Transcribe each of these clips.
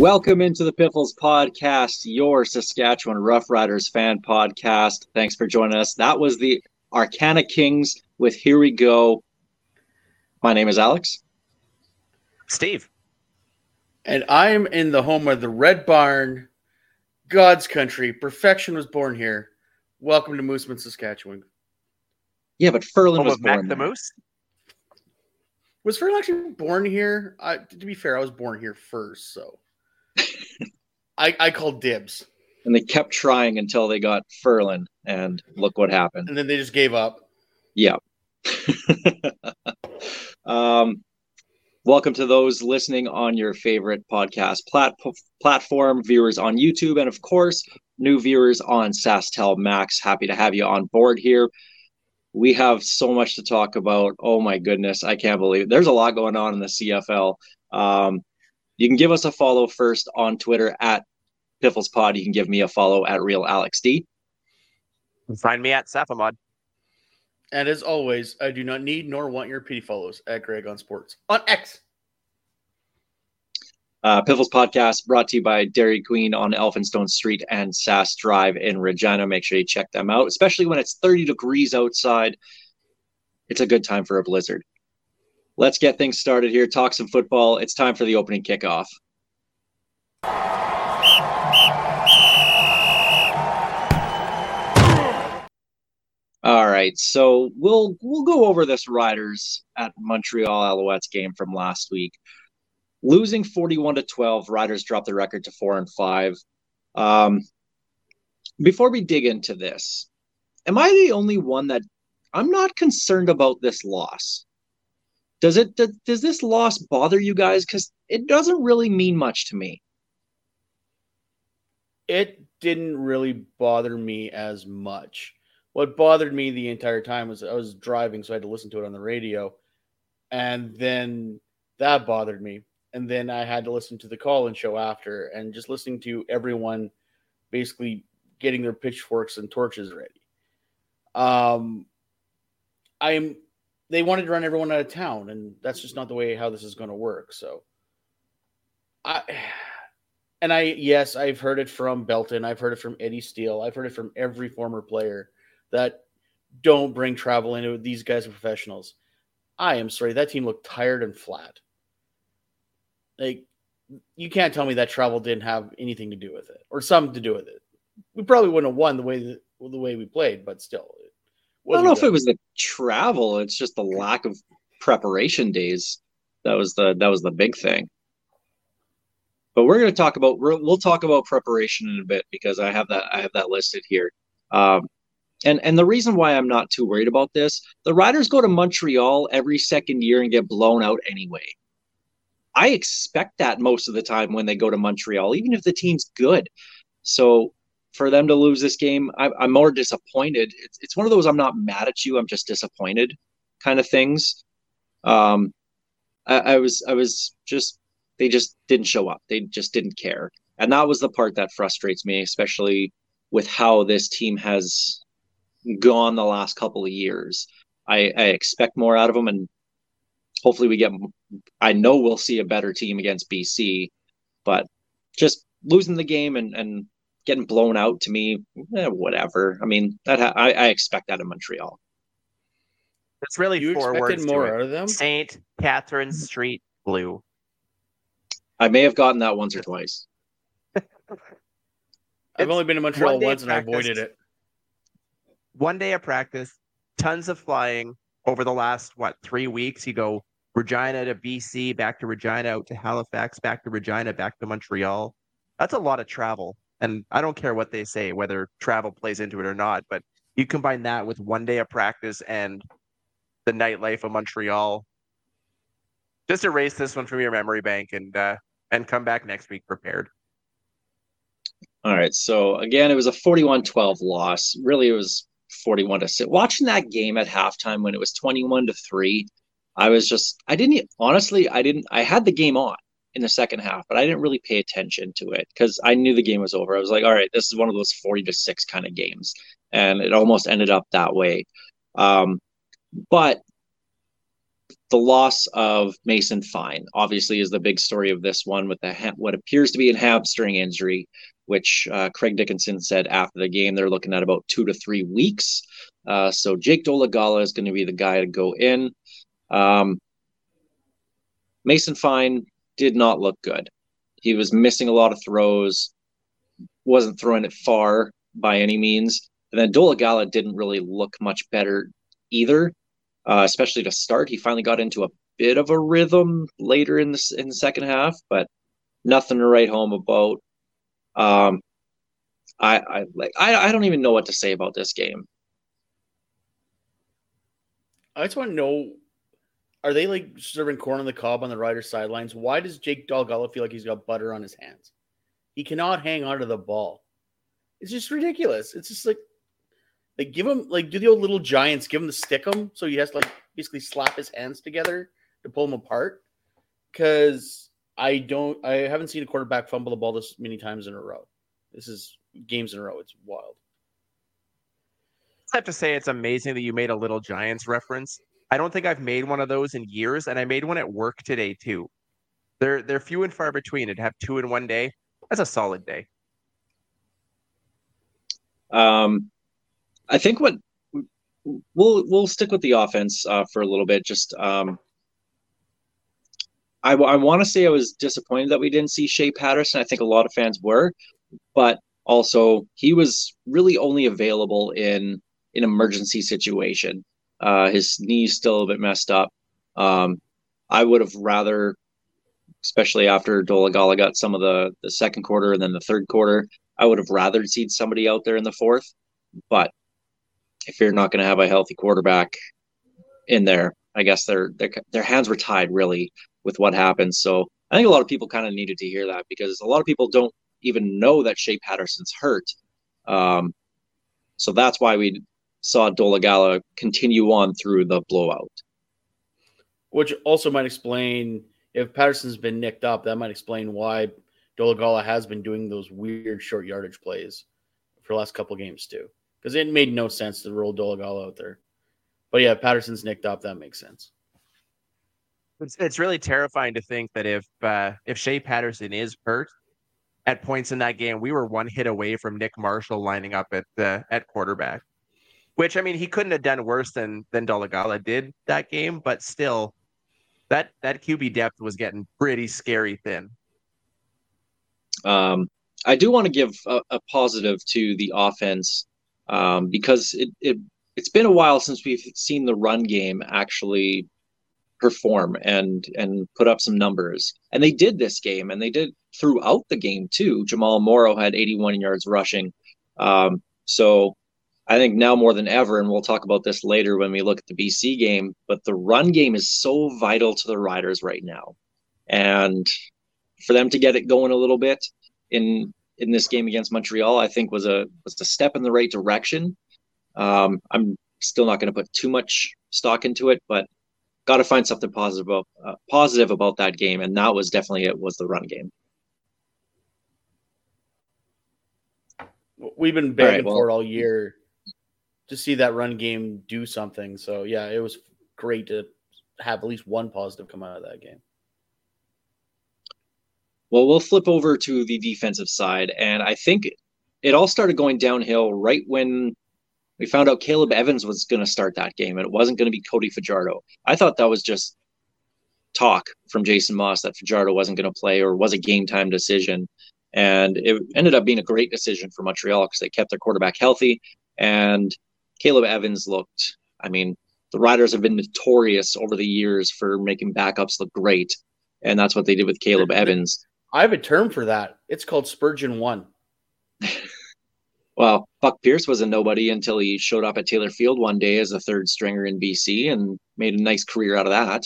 Welcome into the Piffles Podcast, your Saskatchewan Roughriders fan podcast. Thanks for joining us. That was the Arcana Kings with Here We Go. My name is Alex. Steve. And I'm in the home of the Red Barn, God's country. Perfection was born here. Welcome to Mooseman, Saskatchewan. Yeah, but Furlan Home was of Mac born the there. Moose. Was Fern actually born here? I, to be fair, I was born here first, so I, I called dibs, and they kept trying until they got Furlan, and look what happened. and then they just gave up. Yeah. um, welcome to those listening on your favorite podcast plat- platform, viewers on YouTube, and of course, new viewers on SaskTel Max. Happy to have you on board here. We have so much to talk about. Oh my goodness, I can't believe it. There's a lot going on in the CFL. Um, you can give us a follow first on Twitter at PifflesPod. You can give me a follow at Real Alex D. Find me at Saphamod. And as always, I do not need nor want your pity follows at Greg on Sports on X. Uh, Piffles podcast brought to you by Dairy Queen on Elphinstone Street and Sass Drive in Regina. Make sure you check them out, especially when it's 30 degrees outside. It's a good time for a blizzard. Let's get things started here. Talk some football. It's time for the opening kickoff. All right, so we'll we'll go over this Riders at Montreal Alouettes game from last week losing 41 to 12 riders dropped the record to 4 and 5 um, before we dig into this am i the only one that i'm not concerned about this loss does it does, does this loss bother you guys because it doesn't really mean much to me It didn't really bother me as much. What bothered me the entire time was I was driving, so I had to listen to it on the radio, and then that bothered me. And then I had to listen to the call-in show after, and just listening to everyone basically getting their pitchforks and torches ready. Um, I'm. They wanted to run everyone out of town, and that's just not the way how this is going to work. So, I. And I, yes, I've heard it from Belton. I've heard it from Eddie Steele. I've heard it from every former player that don't bring travel into it. These guys are professionals. I am sorry. That team looked tired and flat. Like, you can't tell me that travel didn't have anything to do with it or something to do with it. We probably wouldn't have won the way that, the way we played, but still. I don't know if it was the travel it's just the lack of preparation days that was the that was the big thing. But we're going to talk about we're, we'll talk about preparation in a bit because i have that i have that listed here. Um, and and the reason why i'm not too worried about this the riders go to montreal every second year and get blown out anyway. I expect that most of the time when they go to montreal even if the team's good. So for them to lose this game I, i'm more disappointed. It's, it's one of those i'm not mad at you i'm just disappointed kind of things. Um I, I was i was just they just didn't show up. They just didn't care. And that was the part that frustrates me especially with how this team has gone the last couple of years. I i expect more out of them and hopefully we get i know we'll see a better team against bc but just losing the game and and getting blown out to me eh, whatever i mean that ha- I, I expect that in montreal It's really You four words more to out of them? Saint Catherine Street Blue. i may have gotten that once or twice I've only been to Montreal one once and I avoided it. One day of practice, tons of flying over the last what three weeks. You go Regina to BC, back to Regina, out to Halifax, back to Regina, back to Montreal. That's a lot of travel. And I don't care what they say, whether travel plays into it or not, but you combine that with one day of practice and the nightlife of Montreal. Just erase this one from your memory bank and uh, and come back next week prepared. All right. So again, it was a 41-12 loss. Really, it was 41 to 6. Watching that game at halftime when it was 21 to 3, I was just I didn't honestly, I didn't I had the game on in the second half, but I didn't really pay attention to it because I knew the game was over. I was like, all right, this is one of those 40 to 6 kind of games. And it almost ended up that way. Um, but the loss of Mason Fine obviously is the big story of this one with the ha- what appears to be a hamstring injury, which uh, Craig Dickenson said after the game they're looking at about two to three weeks. Uh, so Jake Dolegala is going to be the guy to go in. Um, Mason Fine did not look good. He was missing a lot of throws, wasn't throwing it far by any means. And then Dolegala didn't really look much better either, uh, especially to start. He finally got into a bit of a rhythm later in the in the second half, but nothing to write home about. Um, I I like I, I don't even know what to say about this game. I just want to know are they like serving corn on the cob on the Riders sidelines? Why does Jake Dolegala feel like he's got butter on his hands? He cannot hang onto the ball. It's just ridiculous. It's just like like give him like do the old little giants, give him the stick him so he has to like basically slap his hands together to pull them apart. Cause I don't I haven't seen a quarterback fumble the ball this many times in a row. This is games in a row. It's wild. I have to say it's amazing that you made a little Giants reference. I don't think I've made one of those in years, and I made one at work today too. They're they're few and far between. To have two in one day, that's a solid day. Um, I think what we'll we'll stick with the offense uh, for a little bit. Just um, I I want to say I was disappointed that we didn't see Shea Patterson. I think a lot of fans were, but also he was really only available in an emergency situation. Uh, his knee's still a bit messed up. Um, I would have rather, especially after Dolegala got some of the the second quarter and then the third quarter, I would have rather seen somebody out there in the fourth. But if you're not going to have a healthy quarterback in there, I guess their their their hands were tied really with what happened. So I think a lot of people kind of needed to hear that because a lot of people don't even know that Shea Patterson's hurt. Um, so that's why we saw Dolegala continue on through the blowout. Which also might explain if Patterson's been nicked up, that might explain why Dolegala has been doing those weird short yardage plays for the last couple games too. Because it made no sense to roll Dolegala out there. But yeah, Patterson's nicked up, that makes sense. It's it's really terrifying to think that if uh, if Shea Patterson is hurt at points in that game, we were one hit away from Nick Marshall lining up at the at quarterback. Which I mean, he couldn't have done worse than than Dolegala did that game, but still, that that QB depth was getting pretty scary thin. Um, I do want to give a, a positive to the offense um, because it, it it's been a while since we've seen the run game actually perform and and put up some numbers. And they did this game, and they did throughout the game too. Jamal Morrow had 81 yards rushing. Um, so I think now more than ever, and we'll talk about this later when we look at the BC game, but the run game is so vital to the Riders right now. And for them to get it going a little bit in in this game against Montreal, I think was a was a step in the right direction. Um, I'm still not going to put too much stock into it, but got to find something positive about uh, positive about that game, and that was definitely it. Was the run game? We've been begging right, well- for it all year to see that run game do something. So yeah, it was great to have at least one positive come out of that game. Well, we'll flip over to the defensive side, and I think it all started going downhill right when we found out Caleb Evans was going to start that game, and it wasn't going to be Cody Fajardo. I thought that was just talk from Jason Maas that Fajardo wasn't going to play or was a game time decision, and it ended up being a great decision for Montreal because they kept their quarterback healthy, and Caleb Evans looked. I mean, the Riders have been notorious over the years for making backups look great, and that's what they did with Caleb Evans. I have a term for that. It's called Spurgeon Wynn. Well, Buck Pierce was a nobody until he showed up at Taylor Field one day as a third stringer in BC and made a nice career out of that.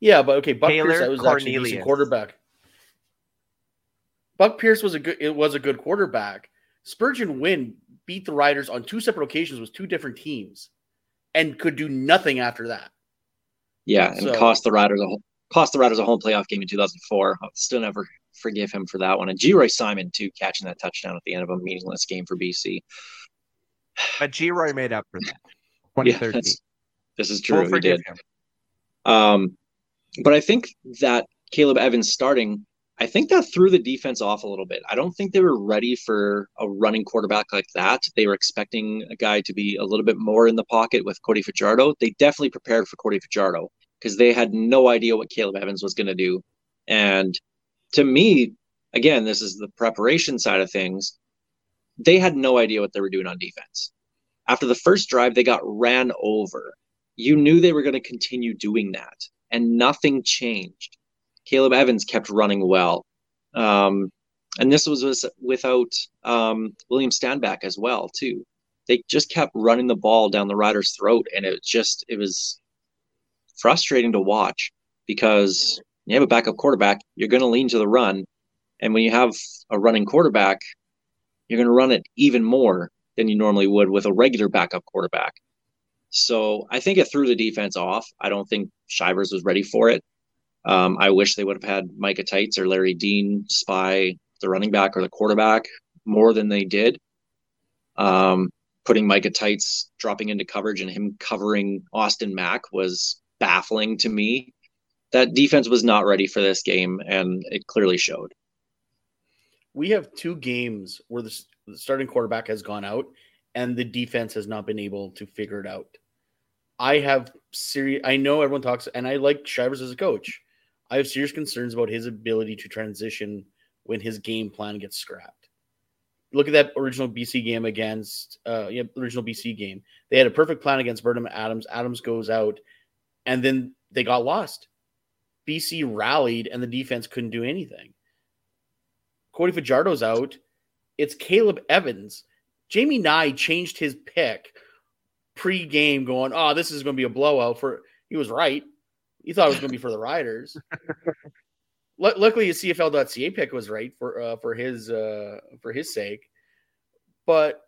Yeah, but okay, Buck Taylor Pierce that was actually a decent quarterback. Buck Pierce was a good it was a good quarterback. Spurgeon Wynn beat the Riders on two separate occasions with two different teams and could do nothing after that. Yeah, and So- cost the Riders a whole, cost the Riders a home playoff game in 2004. I'll still never forgive him for that one. And Geroy Simon too, catching that touchdown at the end of a meaningless game for BC. But Geroy made up for that. 2013. that's- this is We'll true. He forgive did. him. Um, but I think that Caleb Evans starting, I think that threw the defense off a little bit. I don't think they were ready for a running quarterback like that. They were expecting a guy to be a little bit more in the pocket with Cody Fajardo. They definitely prepared for Cody Fajardo because they had no idea what Caleb Evans was going to do. And to me, again, this is the preparation side of things. They had no idea what they were doing on defense. After the first drive, they got ran over you knew they were going to continue doing that and nothing changed caleb evans kept running well um, and this was, without um, william stanback as well too they just kept running the ball down the rider's throat and it just it was frustrating to watch because you have a backup quarterback you're going to lean to the run and when you have a running quarterback you're going to run it even more than you normally would with a regular backup quarterback so I think it threw the defense off. I don't think Shivers was ready for it. Um, I wish they would have had Micah Teitz or Larry Dean spy the running back or the quarterback more than they did. Um, putting Micah Teitz dropping into coverage and him covering Austin Mack was baffling to me. That defense was not ready for this game, and it clearly showed. We have two games where the, starting quarterback has gone out and the defense has not been able to figure it out. I have serious. I know everyone talks, and I like Shivers as a coach. I have serious concerns about his ability to transition when his game plan gets scrapped. Look at that original BC game against, uh, yeah, original BC game. They had a perfect plan against Vernon Adams. Adams goes out, and then they got lost. BC rallied, and the defense couldn't do anything. Cody Fajardo's out. It's Caleb Evans. Jamie Nye changed his pick pre-game, going, "Oh, this is going to be a blowout." For he was right. He thought it was going to be for the Riders. Lu- Luckily, his CFL.ca pick was right for uh, for his uh, for his sake. But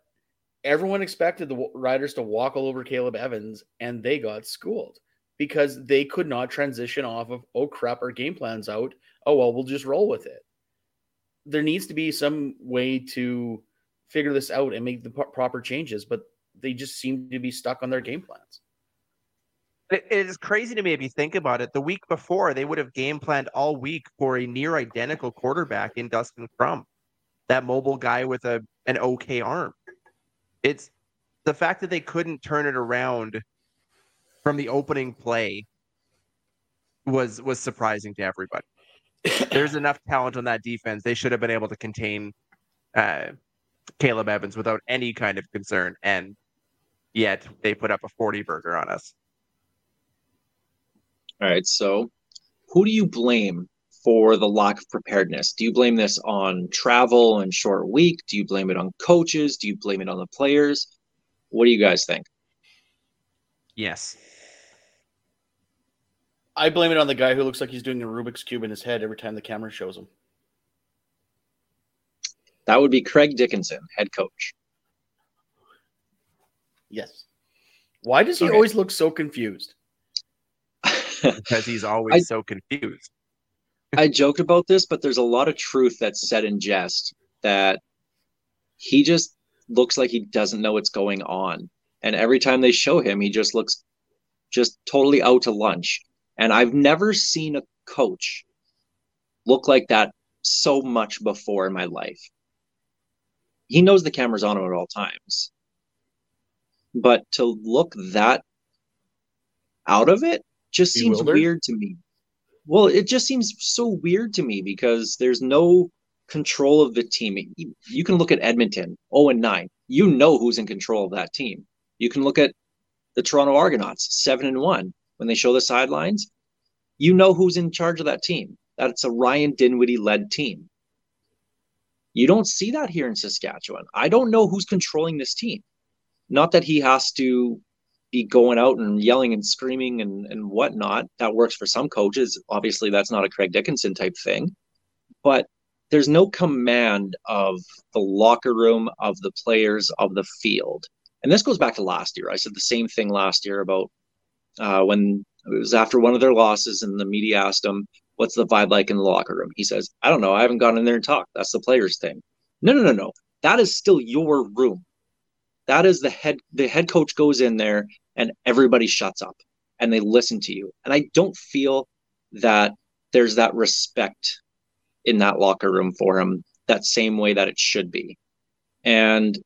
everyone expected the Riders to walk all over Caleb Evans, and they got schooled because they could not transition off of "Oh crap, our game plan's out." Oh well, we'll just roll with it. There needs to be some way to figure this out and make the pro- proper changes, but they just seem to be stuck on their game plans. It- it is crazy to me if you think about it. The week before, they would have game planned all week for a near identical quarterback in Dustin Crum, that mobile guy with a an okay arm. It's the fact that they couldn't turn it around from the opening play was was surprising to everybody. There's enough talent on that defense; they should have been able to contain uh, Caleb Evans without any kind of concern, and yet they put up a 40 burger on us. All right. So, who do you blame for the lack of preparedness? Do you blame this on travel and short week? Do you blame it on coaches? Do you blame it on the players? What do you guys think? Yes. I blame it on the guy who looks like he's doing a Rubik's cube in his head every time the camera shows him. That would be Craig Dickenson, head coach. Yes. Why does he Okay. always look so confused? Because he's always I- so confused. I joked about this, but there's a lot of truth that's said in jest that he just looks like he doesn't know what's going on. And every time they show him, he just looks just totally out to lunch. And I've never seen a coach look like that so much before in my life. He knows the camera's on him at all times. But to look that out of it just seems Bewildered? weird to me. Well, it just seems so weird to me because there's no control of the team. You- You can look at Edmonton, 0 and 9. You know who's in control of that team. You can look at the Toronto Argonauts, 7 and 1. When they show the sidelines, you know who's in charge of that team. That's a Ryan Dinwiddie led team. You don't see that here in Saskatchewan. I don't know who's controlling this team. Not that he has to be going out and yelling and screaming and, and whatnot. That works for some coaches. Obviously, that's not a Craig Dickenson type thing. But there's no command of the locker room, of the players, of the field. And this goes back to last year. I said the same thing last year about uh, when it was after one of their losses, and the media asked him, What's the vibe like in the locker room? He says, I don't know. I haven't gone in there and talked. That's the players' thing. No, no, no, no. That is still your room. That is the head the head coach goes in there and everybody shuts up and they listen to you. And I don't feel that there's that respect in that locker room for him that same way that it should be. And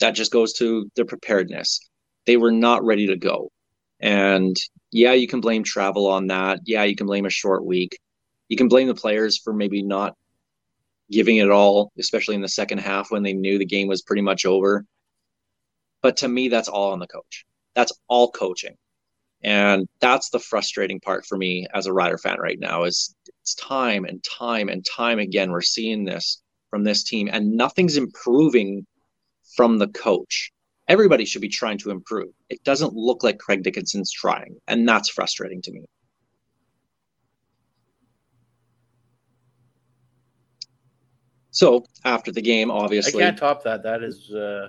that just goes to their preparedness. They were not ready to go. And yeah, you can blame travel on that. Yeah, you can blame a short week. You can blame the players for maybe not giving it all, especially in the second half when they knew the game was pretty much over. But to me, that's all on the coach. That's all coaching. And that's the frustrating part for me as a Rider fan right now is it's time and time and time again we're seeing this from this team and nothing's improving from the coach. Everybody should be trying to improve. It doesn't look like Craig Dickenson's trying, and that's frustrating to me. So after the game, obviously, I can't top that. That is uh,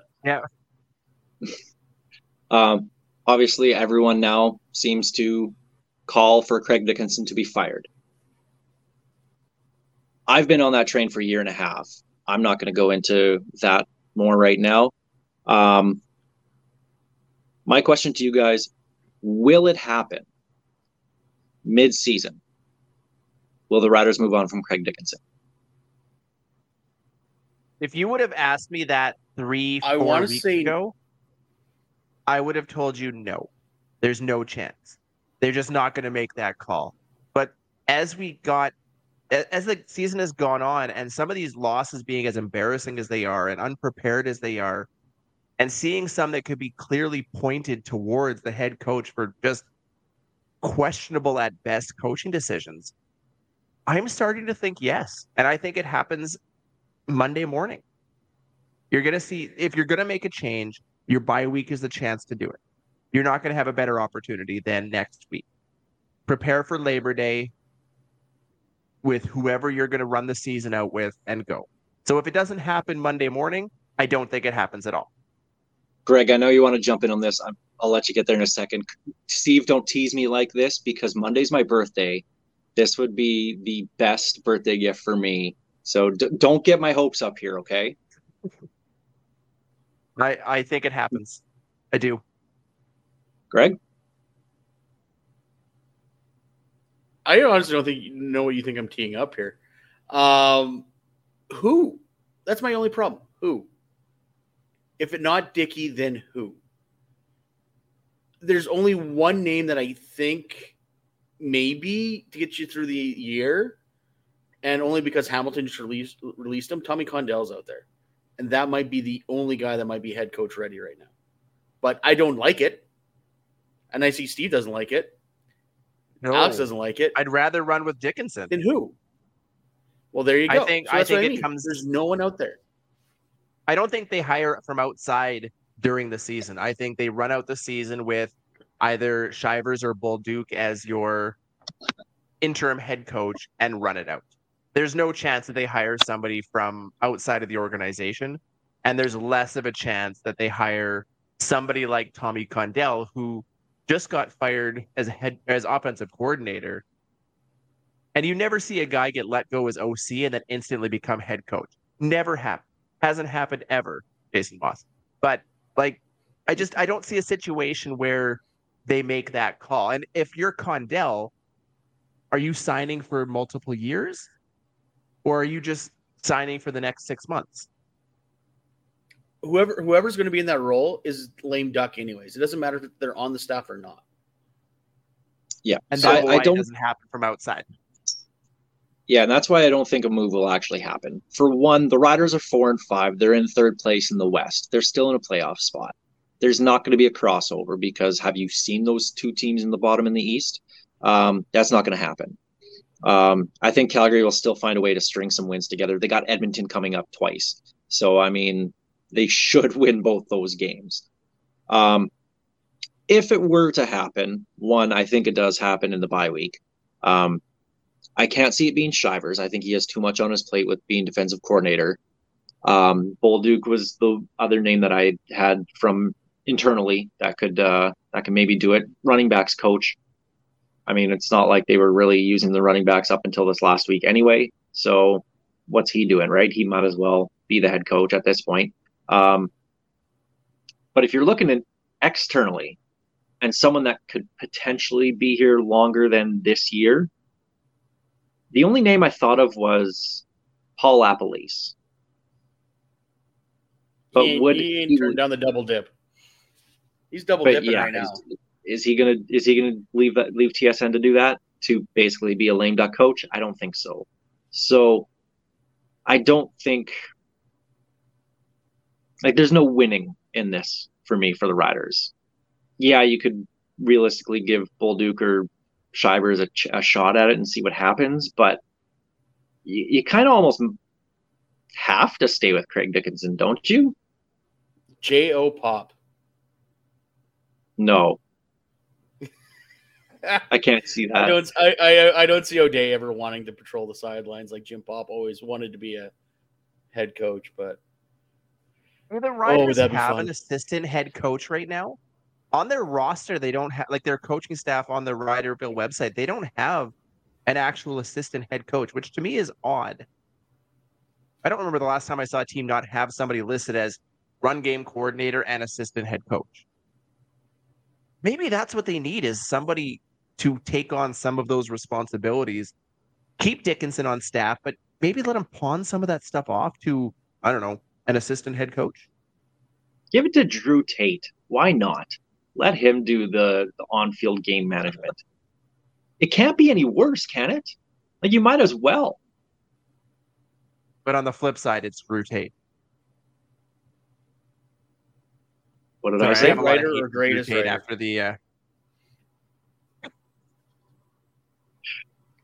Um, obviously, everyone now seems to call for Craig Dickenson to be fired. I've been on that train for a year and a half. I'm not going to go into that more right now. Um, my question to you guys will it happen mid season? Will the Riders move on from Craig Dickenson? If you would have asked me that three, I four wanna weeks say- ago, I would have told you no. There's no chance. They're just not going to make that call. But as we got, as the season has gone on, and some of these losses being as embarrassing as they are and unprepared as they are, and seeing some that could be clearly pointed towards the head coach for just questionable at best coaching decisions, I'm starting to think yes. And I think it happens Monday morning. You're going to see, if you're going to make a change, your bye week is the chance to do it. You're not going to have a better opportunity than next week. Prepare for Labor Day with whoever you're going to run the season out with and go. So if it doesn't happen Monday morning, I don't think it happens at all. Greg, I know you want to jump in on this. I'm, I'll let you get there in a second. Steve, don't tease me like this because Monday's my birthday. This would be the best birthday gift for me. So d- don't get my hopes up here, okay? I, I think it happens. I do. Greg? I honestly don't think you know what you think I'm teeing up here. Um, who? That's my only problem. Who? If it not Dickey, then who? There's only one name that I think maybe to get you through the year, and only because Hamilton just released released him. Tommy Condell's out there, and that might be the only guy that might be head coach ready right now. But I don't like it, and I see Steve doesn't like it. No, Alex doesn't like it. I'd rather run with Dickenson. Then who? Well, there you I go. think- So I think what it comes- There's no one out there. I don't think they hire from outside during the season. I think they run out the season with either Shivers or Bolduc as your interim head coach and run it out. There's no chance that they hire somebody from outside of the organization, and there's less of a chance that they hire somebody like Tommy Condell, who just got fired as head as offensive coordinator. And you never see a guy get let go as OC and then instantly become head coach. Never happened hasn't happened ever, Jason Maas. But like, I just I don't see a situation where they make that call. And if you're Condell, are you signing for multiple years, or are you just signing for the next six months? Whoever whoever's going to be in that role is lame duck, anyways. It doesn't matter if they're on the staff or not. Yeah. And So that's I, I why it don't doesn't happen from outside. Yeah, and that's why I don't think a move will actually happen. For one, the Riders are four and five. They're in third place in the West. They're still in a playoff spot. There's not going to be a crossover because have you seen those two teams in the bottom in the East? Um, that's not going to happen. Um, I think Calgary will still find a way to string some wins together. They got Edmonton coming up twice, so I mean they should win both those games. Um, if it were to happen, one, I think it does happen in the bye week. Um, I can't see it being Shivers. I think he has too much on his plate with being defensive coordinator. Um, Bolduc was the other name that I had from internally that could uh, that could maybe do it. Running backs coach. I mean, it's not like they were really using the running backs up until this last week anyway. So what's he doing, right? He might as well be the head coach at this point. Um, but if you're looking at externally and someone that could potentially be here longer than this year, the only name I thought of was Paul LaPolice. But he, would he he- turned down the double dip? He's double dipping yeah, right now. Is, he gonna is he gonna leave that leave TSN to do that to basically be a lame duck coach? I don't think so. So I don't think like there's no winning in this for me for the Riders. Yeah, you could realistically give Bolduc or Shivers a, a shot at it and see what happens, but you, you kind of almost have to stay with Craig Dickenson, don't you? J O Pop. No, I can't see I that. don't. I, I I don't see O'Day ever wanting to patrol the sidelines like Jim Popp always wanted to be a head coach, but Do the oh, Riders that'd have fun. an assistant head coach right now? On their roster, they don't have like their coaching staff on the Riderville website. They don't have an actual assistant head coach, which to me is odd. I don't remember the last time I saw a team not have somebody listed as run game coordinator and assistant head coach. Maybe that's what they need is somebody to take on some of those responsibilities. Keep Dickenson on staff, but maybe let him pawn some of that stuff off to, I don't know, an assistant head coach. Give it to Drew Tate. Why not? Let him do the, the on-field game management. It can't be any worse, can it? Like you might as well. But on the flip side, it's Drew Tate. What did Sorry, I Great say? have a writer or for Drew greatest Tate writer? after the uh,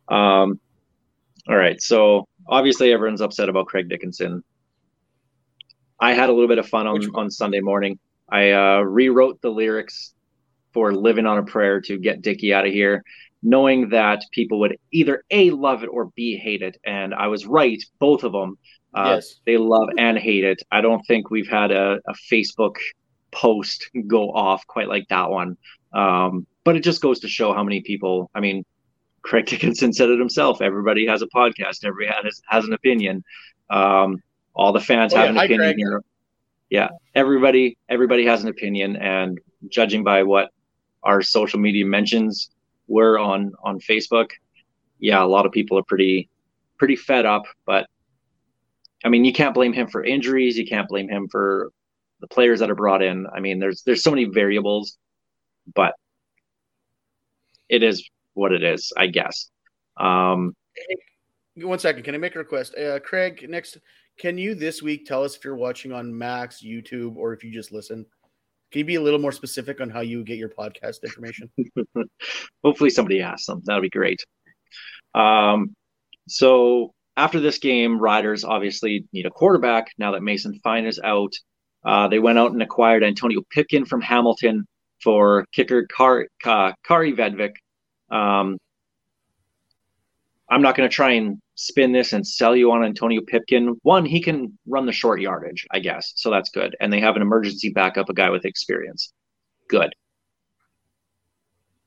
Um, all right. So obviously everyone's upset about Craig Dickenson. I had a little bit of fun on, on Sunday morning. I uh, rewrote the lyrics for "Living on a Prayer" to get Dickie out of here, knowing that people would either a love it or b hate it, and I was right, both of them. Uh, yes, they love and hate it. I don't think we've had a, a Facebook post go off quite like that one. Um, but it just goes to show how many people. I mean, Craig Dickenson said it himself. Everybody has a podcast. Everybody has, has an opinion. Um, all the fans Oh, have yeah. an Hi, opinion Craig. Yeah, everybody everybody has an opinion, and judging by what our social media mentions were on on Facebook, yeah, a lot of people are pretty pretty fed up. But I mean, you can't blame him for injuries. You can't blame him for the players that are brought in. I mean, there's there's so many variables, but it is what it is, I guess. Um, one second. Can I make a request, uh, Craig? Next, can you this week tell us if you're watching on Max, YouTube, or if you just listen? Can you be a little more specific on how you get your podcast information? hopefully somebody asks them. That'll be great. Um, so after this game, Riders obviously need a quarterback now that Mason Fine is out. Uh, they went out and acquired Antonio Pipkin from Hamilton for kicker Kar- Ka- Kari Vedvik. Um, I'm not going to try and spin this and sell you on Antonio Pipkin. One, he can run the short yardage, I guess, so that's good. And they have an emergency backup, a guy with experience. Good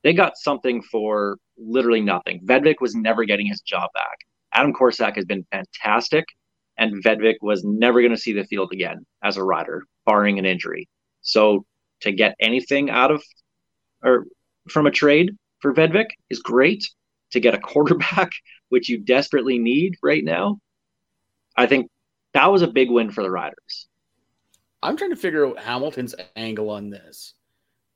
they got something for literally nothing. Vedvik was never getting his job back. Adam Korsak has been fantastic, and Vedvik was never going to see the field again as a rider, barring an injury. So to get anything out of or from a trade for Vedvik is great. To get a quarterback, which you desperately need right now, I think that was a big win for the Riders. I'm trying to figure out Hamilton's angle on this.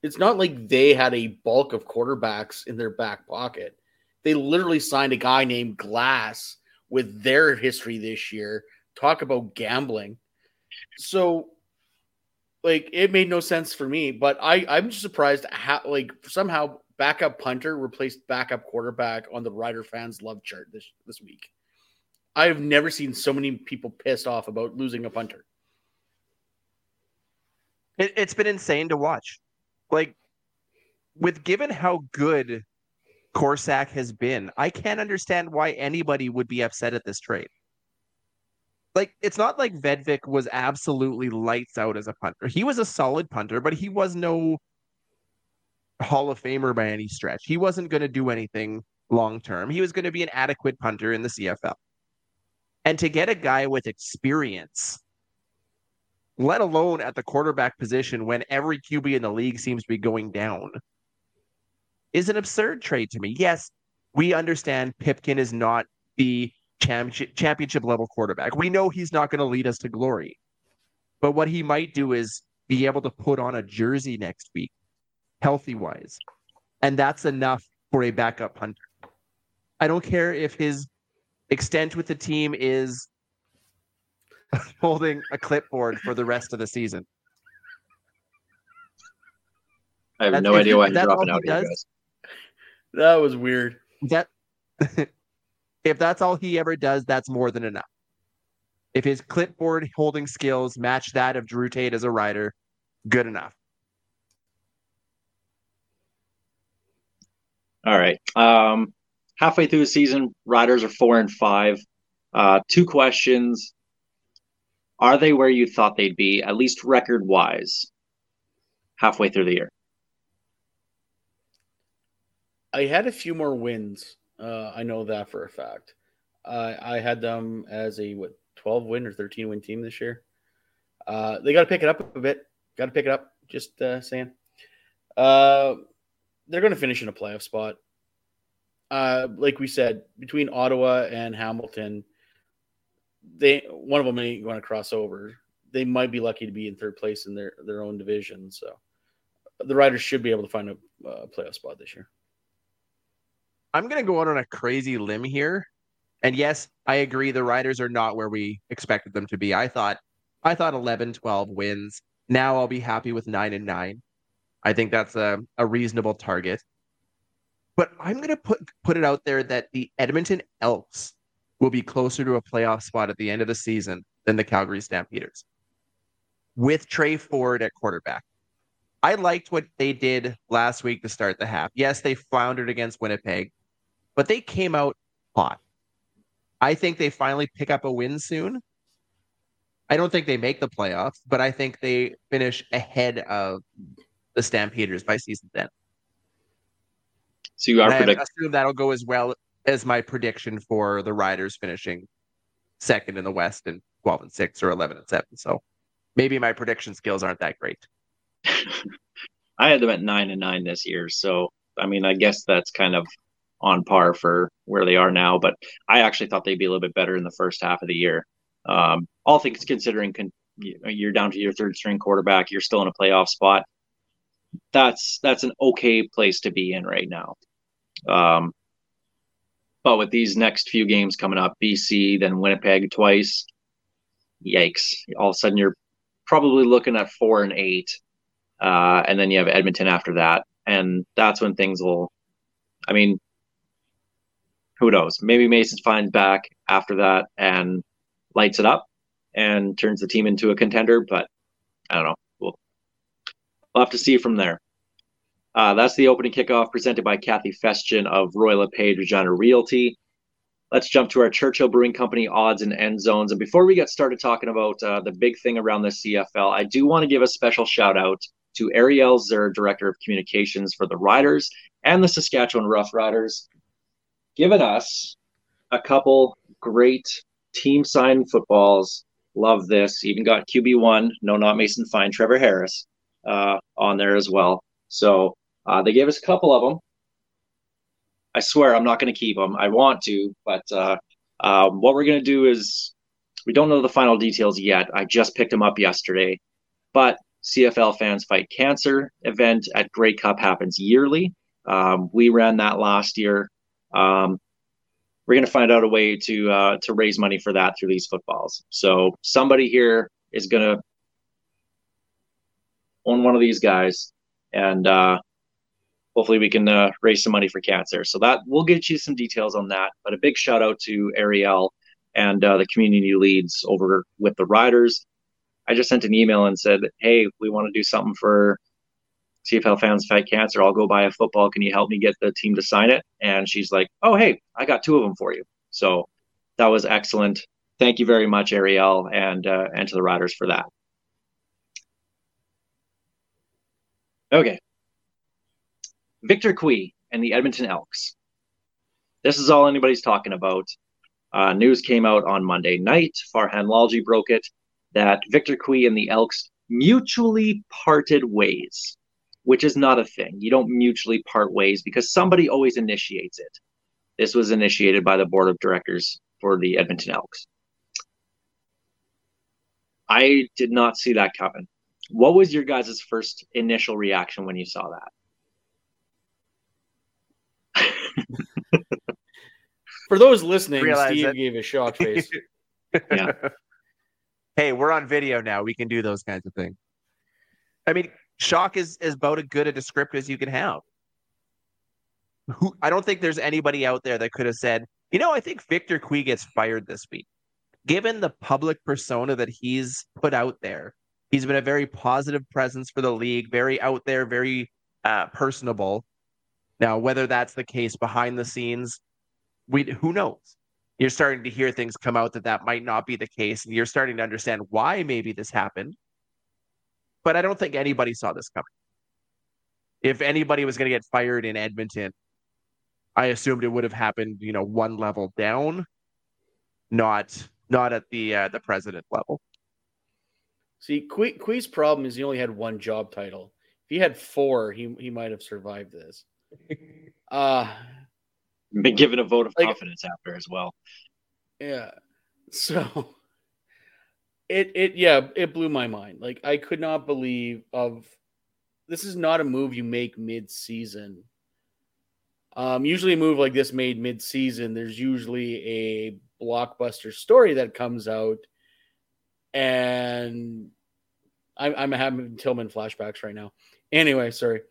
It's not like they had a bulk of quarterbacks in their back pocket. They literally signed a guy named Glass with their history this year. Talk about gambling. So, like, it made no sense for me. But I, I'm just surprised how, like, somehow backup punter replaced backup quarterback on the Ryder fans love chart this this week. I have never seen so many people pissed off about losing a punter. It, it's been insane to watch. Like, with given how good Korsak has been, I can't understand why anybody would be upset at this trade. Like, it's not like Vedvik was absolutely lights out as a punter. He was a solid punter, but he was no Hall of Famer by any stretch. He wasn't going to do anything long term. He was going to be an adequate punter in the CFL. And to get a guy with experience let alone at the quarterback position when every QB in the league seems to be going down, is an absurd trade to me. Yes, we understand Pipkin is not the championship, level quarterback. We know he's not going to lead us to glory. But what he might do is be able to put on a jersey next week, healthy wise. And that's enough for a backup punter. I don't care if his extent with the team is holding a clipboard for the rest of the season. I have That's- no idea why he's that's dropping all out he here, does- guys. That was weird. That if that's all he ever does, that's more than enough. If his clipboard holding skills match that of Drew Tate as a rider, good enough. All right. Um, halfway through the season, riders are four and five. Uh, two questions. Are they where you thought they'd be, at least record wise, halfway through the year? I had a few more wins. Uh, I know that for a fact. Uh, I had them as a what twelve win or thirteen win team this year. Uh, they got to pick it up a bit. Got to pick it up. Just uh, saying. They're going to finish in a playoff spot. Uh, like we said, between Ottawa and Hamilton, they one of them ain't going to cross over. They might be lucky to be in third place in their their own division. So the Riders should be able to find a uh, playoff spot this year. I'm going to go out on a crazy limb here. And yes, I agree the Riders are not where we expected them to be. I thought I thought 11 12 wins. Now I'll be happy with 9 and 9. I think that's a, a reasonable target. But I'm going to put put it out there that the Edmonton Elks will be closer to a playoff spot at the end of the season than the Calgary Stampeders. With Tre Ford at quarterback. I liked what they did last week to start the half. Yes, they floundered against Winnipeg, but they came out hot. I think they finally pick up a win soon. I don't think they make the playoffs, but I think they finish ahead of the Stampeders by season end. So you are I assume that'll go as well as my prediction for the Riders finishing second in the West and 12 and 6 or 11 and 7. So maybe my prediction skills aren't that great. I had them at nine and nine this year, so I mean, I guess that's kind of on par for where they are now. But I actually thought they'd be a little bit better in the first half of the year. Um, all things considering, con- you're down to your third string quarterback, you're still in a playoff spot. That's that's an okay place to be in right now. Um, but with these next few games coming up, BC, then Winnipeg twice, yikes! All of a sudden, you're probably looking at four and eight uh, and then you have Edmonton after that, and that's when things will. I mean, who knows? Maybe Mason finds back after that and lights it up and turns the team into a contender, but I don't know. We'll, have to see from there. Uh, that's the opening kickoff presented by Kathy Festian of Royal LePage Regina Realty. Let's jump to our Churchill Brewing Company odds and end zones. And before we get started talking about uh, the big thing around the CFL, I do want to give a special shout out to Ariel Zer, Director of Communications for the Riders and the Saskatchewan Rough Riders, giving us a couple great team signed footballs. Love this. Even got QB1, no, not Mason Fine, Trevor Harris uh, on there as well. So uh, they gave us a couple of them. I swear I'm not going to keep them. I want to, but uh, um, what we're going to do is we don't know the final details yet. I just picked them up yesterday, but CFL Fans Fight Cancer event at Grey Cup happens yearly. Um, we ran that last year. Um, we're going to find out a way to uh, to raise money for that through these footballs. So somebody here is going to own one of these guys, and uh, hopefully we can uh, raise some money for cancer. So that we'll get you some details on that. But a big shout out to Ariel and uh, the community leads over with the riders. I just sent an email and said, "Hey, we want to do something for CFL fans fight cancer. I'll go buy a football. Can you help me get the team to sign it?" And she's like, "Oh, hey, I got two of them for you." So that was excellent. Thank you very much, Ariel, and uh, and to the riders for that. Okay. Victor Cui and the Edmonton Elks. This is all anybody's talking about. Uh, news came out on Monday night. Farhan Lalji broke it that Victor Cui and the Elks mutually parted ways, which is not a thing. You don't mutually part ways because somebody always initiates it. This was initiated by the board of directors for the Edmonton Elks. I did not see that coming. What was your guys' first initial reaction when you saw that? For those listening, Realize Steve that- gave a shock face. Yeah. hey, we're on video now. We can do those kinds of things. I mean, shock is, is about as good a descriptor as you can have. Who I don't think there's anybody out there that could have said, you know, I think Victor Cui gets fired this week. Given the public persona that he's put out there, he's been a very positive presence for the league, very out there, very uh, personable. Now, whether that's the case behind the scenes, we who knows? You're starting to hear things come out that that might not be the case, and you're starting to understand why maybe this happened. But I don't think anybody saw this coming. If anybody was going to get fired in Edmonton, I assumed it would have happened, you know, one level down, not not at the uh, the president level. See, Cui, Cui's problem is he only had one job title. If he had four, he he might have survived this. Uh Been given a vote of Like- confidence after as well. yeah. So it it yeah, it blew my mind. Like I could not believe of this is not a move you make mid-season. Um, usually a move like this made mid-season, there's usually a blockbuster story that comes out, and I'm, I'm having Tillman flashbacks right now. Anyway, sorry.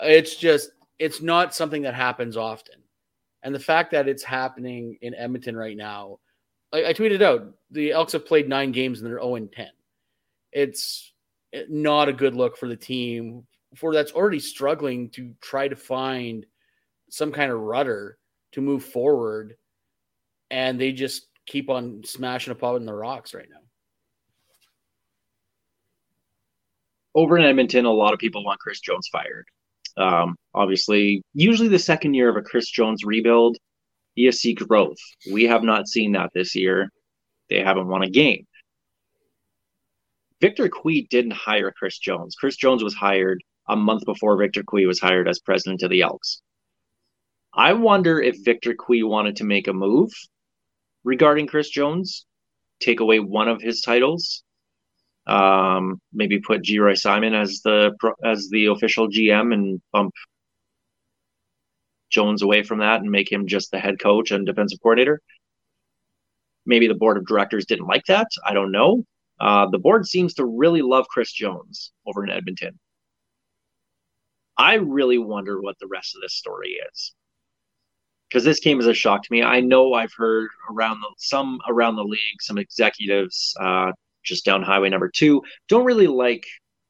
It's just it's not something that happens often, and the fact that it's happening in Edmonton right now, I, I tweeted out the Elks have played nine games and they're 0 and 10. It's not a good look for the team for that's already struggling to try to find some kind of rudder to move forward, and they just keep on smashing a pop in the rocks right now. Over in Edmonton, a lot of people want Chris Jones fired. Um, obviously, usually the second year of a Chris Jones rebuild, you see growth. We have not seen that this year. They haven't won a game. Victor Cui didn't hire Chris Jones. Chris Jones was hired a month before Victor Cui was hired as president of the Elks. I wonder if Victor Cui wanted to make a move regarding Chris Jones, take away one of his titles, um, maybe put Geroy Simon as the as the official GM and bump Jones away from that and make him just the head coach and defensive coordinator. Maybe the board of directors didn't like that. I don't know. Uh, the board seems to really love Chris Jones over in Edmonton. I really wonder what the rest of this story is because this came as a shock to me. I know I've heard around the, some around the league, some executives uh, just down highway number two don't really like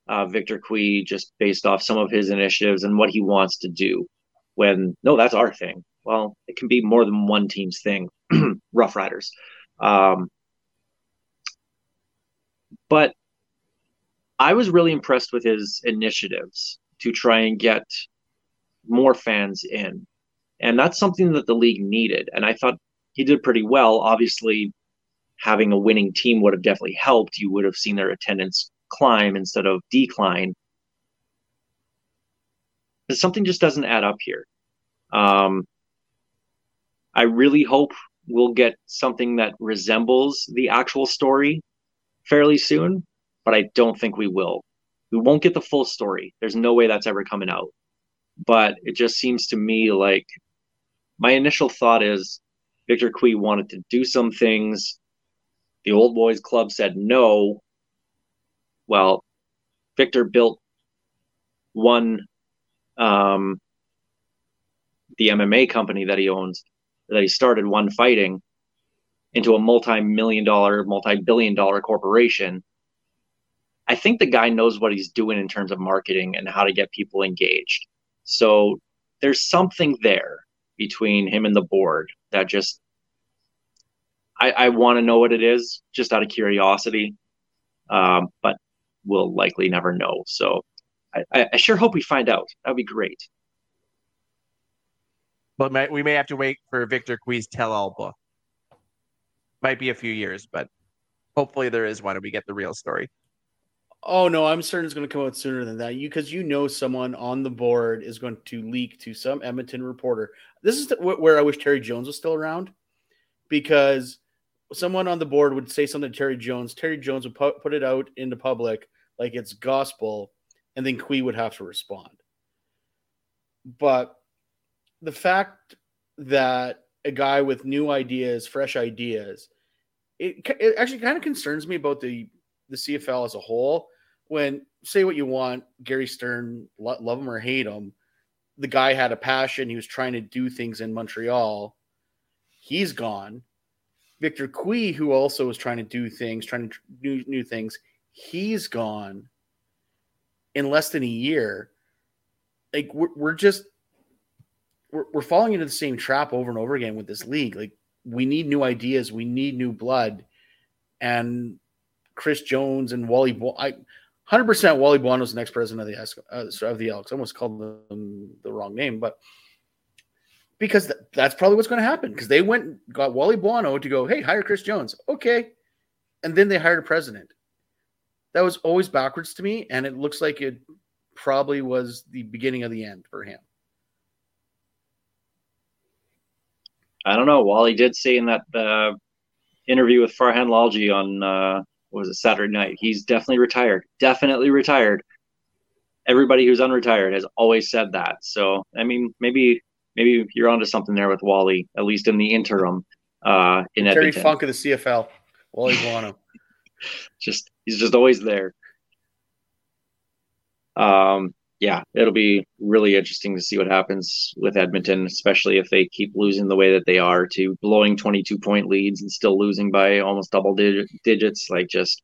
uh, Victor Cui just based off some of his initiatives and what he wants to do. When no, that's our thing. Well, it can be more than one team's thing. Rough Riders, um, but I was really impressed with his initiatives to try and get more fans in. And that's something that the league needed. And I thought he did pretty well. Obviously, having a winning team would have definitely helped. You would have seen their attendance climb instead of decline. But something just doesn't add up here. Um, I really hope we'll get something that resembles the actual story fairly soon, but I don't think we will. We won't get the full story. There's no way that's ever coming out. But it just seems to me like my initial thought is Victor Cui wanted to do some things. The old boys club said no. Well, Victor built one um, the MMA company that he owns, that he started one fighting into a multi-million dollar, multi-billion dollar corporation. I think the guy knows what he's doing in terms of marketing and how to get people engaged. So there's something there between him and the board that just I, I want to know what it is just out of curiosity, um, but we'll likely never know. So I, I, I sure hope we find out. That would be great. But may, we may have to wait for Victor Cui's tell-all book. Might be a few years, but hopefully there is one and we get the real story. Oh no, I'm certain it's going to come out sooner than that. You because you know someone on the board is going to leak to some Edmonton reporter. This is the, where I wish Terry Jones was still around, because someone on the board would say something to Terry Jones. Terry Jones would put, put it out into public like it's gospel, and then Cui would have to respond. But the fact that a guy with new ideas, fresh ideas, it, it actually kind of concerns me about the the CFL as a whole. When say what you want, Gary Stern, lo- love him or hate him, the guy had a passion. He was trying to do things in Montreal. He's gone. Victor Cui, who also was trying to do things, trying to do new things, he's gone in less than a year. Like we're, we're just we're, we're falling into the same trap over and over again with this league. Like we need new ideas, we need new blood, and Chris Jones and Wally. Bo- I hundred percent Wally Buono's the next president of the uh, of the Elks. I almost called them the wrong name, but because th- that's probably what's going to happen. Because they went and got Wally Buono to go, hey, hire Chris Jones, okay, and then they hired a president. That was always backwards to me, and it looks like it probably was the beginning of the end for him. I don't know. Wally did say in that uh, interview with Farhan Lalji on uh, what was it Saturday night, he's definitely retired. Definitely retired. Everybody who's unretired has always said that. So I mean, maybe maybe you're onto something there with Wally, at least in the interim. Uh, in Terry Edmonton, Funk of the CFL, Wally Buono. just he's just always there. Um, yeah, it'll be really interesting to see what happens with Edmonton, especially if they keep losing the way that they are to blowing 22 point leads and still losing by almost double digit, digits. Like just,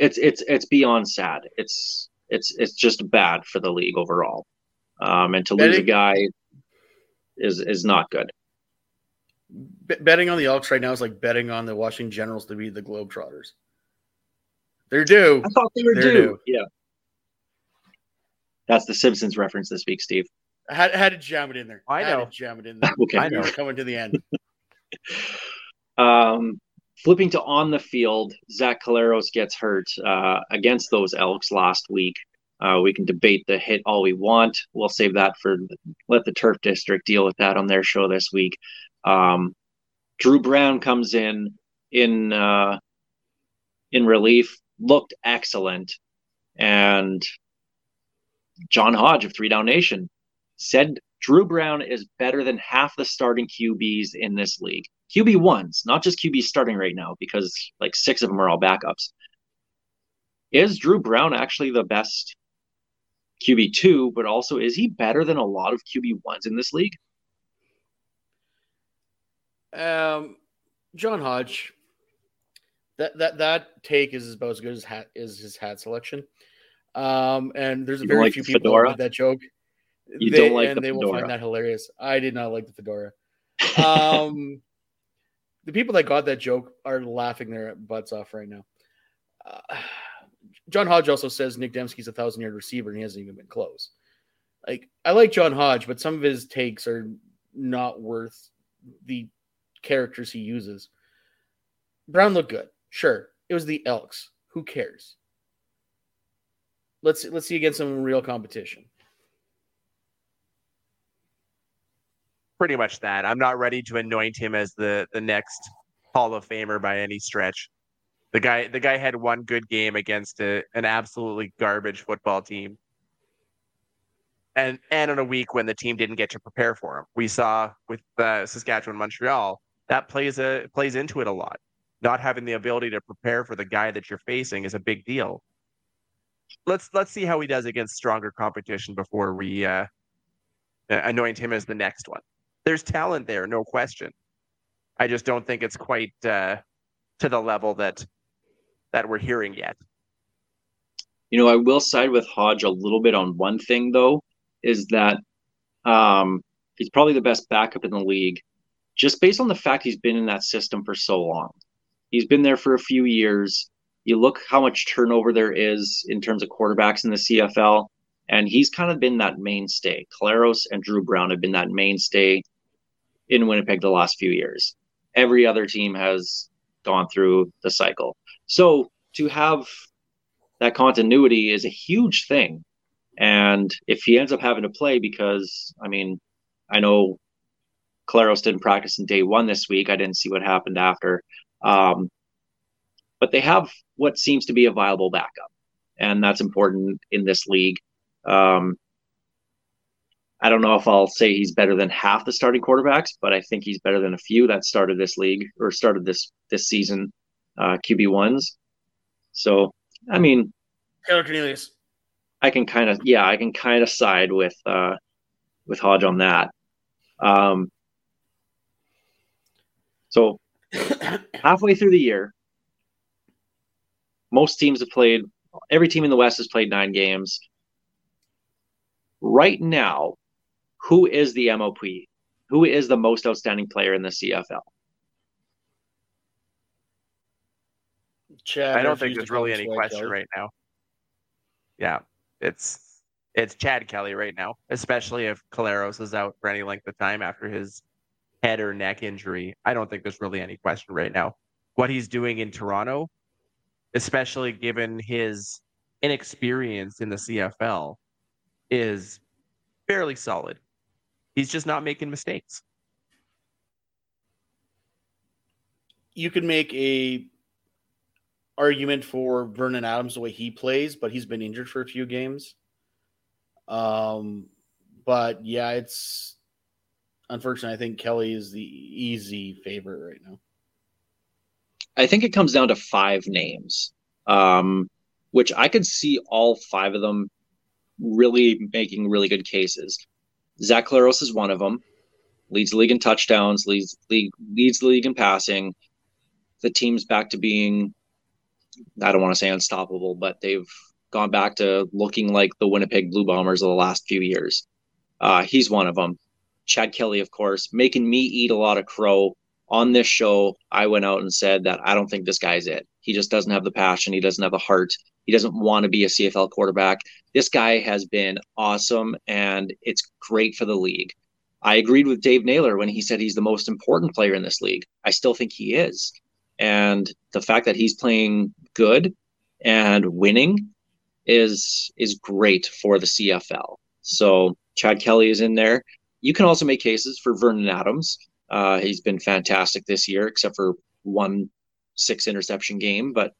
it's it's it's beyond sad. It's it's it's just bad for the league overall. Um, and to lose a guy is is not good. Betting on the Elks right now is like betting on the Washington Generals to be the Globetrotters. They're due. I thought they were due. due. Yeah, that's the Simpsons reference this week, Steve. I had, had to jam it in there. I Had know. to jam it in there. Okay. I We know. were coming to the end. Um, flipping to on the field, Zach Collaros gets hurt uh, against those Elks last week. Uh, we can debate the hit all we want. We'll save that for let the Turf District deal with that on their show this week. Um, Dru Brown comes in in uh, in relief, looked excellent, and John Hodge of Three Down Nation said Dru Brown is better than half the starting QBs in this league. QB ones, not just QB starting right now, because like six of them are all backups. Is Dru Brown actually the best QB two, but also is he better than a lot of QB ones in this league? Um, John Hodge. That that that take is about as good as hat is his hat selection. Um, and there's very like few the people fedora? with that joke. You They- don't like and the they will find that hilarious. I did not like the fedora. Um, the people that got that joke are laughing their butts off right now. Uh, John Hodge also says Nick Demski's a thousand yard receiver and he hasn't even been close. Like I like John Hodge, but some of his takes are not worth the characters he uses. Brown looked good, sure. It was the Elks. Who cares? Let's let's see against some real competition. Pretty much that. I'm not ready to anoint him as the the next Hall of Famer by any stretch. The guy the guy had one good game against a, an absolutely garbage football team. And and on a week when the team didn't get to prepare for him. We saw with uh, Saskatchewan Montreal that plays a plays into it a lot. Not having the ability to prepare for the guy that you're facing is a big deal. let's let's see how he does against stronger competition before we uh, anoint him as the next one. There's talent there, no question. I just don't think it's quite uh, to the level that that we're hearing yet. You know, I will side with Hodge a little bit on one thing though, is that um, he's probably the best backup in the league, just based on the fact he's been in that system for so long. He's been there for a few years. You look how much turnover there is in terms of quarterbacks in the CFL, and he's kind of been that mainstay. Collaros and Dru Brown have been that mainstay in Winnipeg the last few years. Every other team has gone through the cycle. So to have that continuity is a huge thing. And if he ends up having to play, because I mean, I know Collaros didn't practice in day one this week. I didn't see what happened after. Um, but they have what seems to be a viable backup, and that's important in this league. Um, I don't know if I'll say he's better than half the starting quarterbacks, but I think he's better than a few that started this league or started this this season uh, QB ones. So I mean, Taylor Cornelius. I can kind of yeah, I can kind of side with uh, with Hodge on that. Um, so halfway through the year, most teams have played. Every team in the West has played nine games. Right now, who is the MOP? Who is the most outstanding player in the CFL? Chad I don't think there's really any question Kelly. right now. Yeah, it's it's Chad Kelly right now, especially if Collaros is out for any length of time after his head or neck injury. I don't think there's really any question right now. What he's doing in Toronto, especially given his inexperience in the CFL, is fairly solid. He's just not making mistakes. You could make a argument for Vernon Adams the way he plays, but he's been injured for a few games. Um, but yeah, it's unfortunate. I think Kelly is the easy favorite right now. I think it comes down to five names, um, which I could see all five of them really making really good cases. Zach Collaros is one of them. Leads the league in touchdowns, leads league leads the league in passing. The team's back to being, I don't want to say unstoppable, but they've gone back to looking like the Winnipeg Blue Bombers of the last few years. Uh, he's one of them. Chad Kelly, of course, making me eat a lot of crow on this show. I went out and said that I don't think this guy's it. He just doesn't have the passion. He doesn't have the heart. He doesn't want to be a CFL quarterback. This guy has been awesome, and it's great for the league. I agreed with Dave Naylor when he said he's the most important player in this league. I still think he is. And the fact that he's playing good and winning is is great for the CFL. So Chad Kelly is in there. You can also make cases for Vernon Adams. Uh, he's been fantastic this year, except for one six interception game. But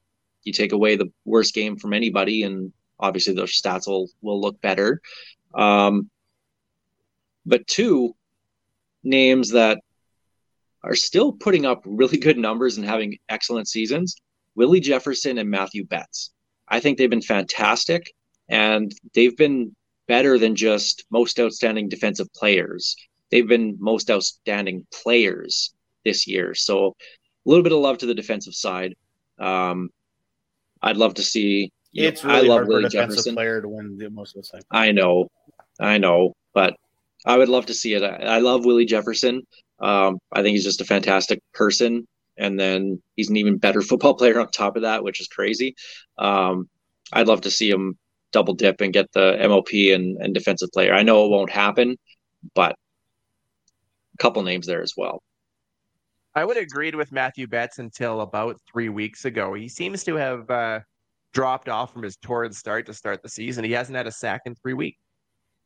you take away the worst game from anybody, and obviously those stats will will look better. Um, but two names that are still putting up really good numbers and having excellent seasons Willie Jefferson and Matthew Betts. I think they've been fantastic and they've been better than just most outstanding defensive players. They've been most outstanding players this year. So a little bit of love to the defensive side. Um, I'd love to see. know, It's really I love hard for a Willie defensive Jefferson. player to win the most of the time. I know, I know, but I would love to see it. I, I love Willie Jefferson. Um, I think he's just a fantastic person, and then he's an even better football player on top of that, which is crazy. Um, I'd love to see him double dip and get the MOP and, and defensive player. I know it won't happen, but a couple names there as well. I would have agreed with Matthew Betts until about three weeks ago. He seems to have uh, dropped off from his torrid start to start the season. He hasn't had a sack in three weeks.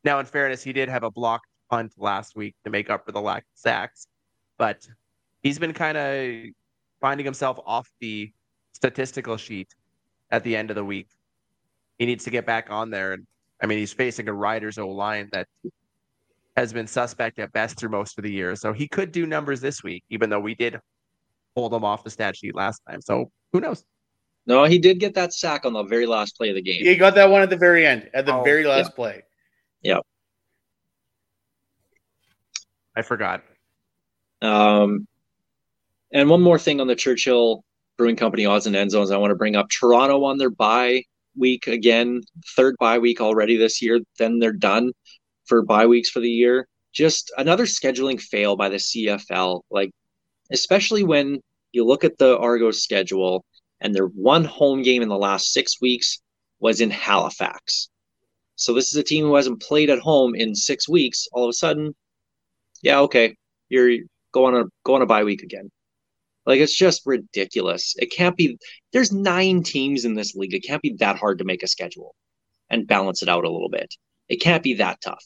Now, in fairness, he did have a blocked punt last week to make up for the lack of sacks, but he's been kind of finding himself off the statistical sheet at the end of the week. He needs to get back on there. And I mean, he's facing a Riders O line that has been suspect at best through most of the year. So he could do numbers this week, even though we did hold him off the stat sheet last time. So who knows? No, he did get that sack on the very last play of the game. He got that one at the very end, at the Oh, very last play. I forgot. Um, and one more thing on the Churchill Brewing Company odds and end zones, I want to bring up Toronto on their bye week again, third bye week already this year. Then they're done for bye weeks for the year. Just another scheduling fail by the CFL. Like, especially when you look at the Argos schedule and their one home game in the last six weeks was in Halifax. So this is a team who hasn't played at home in six weeks. All of a sudden, yeah, okay, you're going on a go on a bye week again. Like it's just ridiculous. It can't be. There's nine teams in this league. It can't be that hard to make a schedule and balance it out a little bit. It can't be that tough.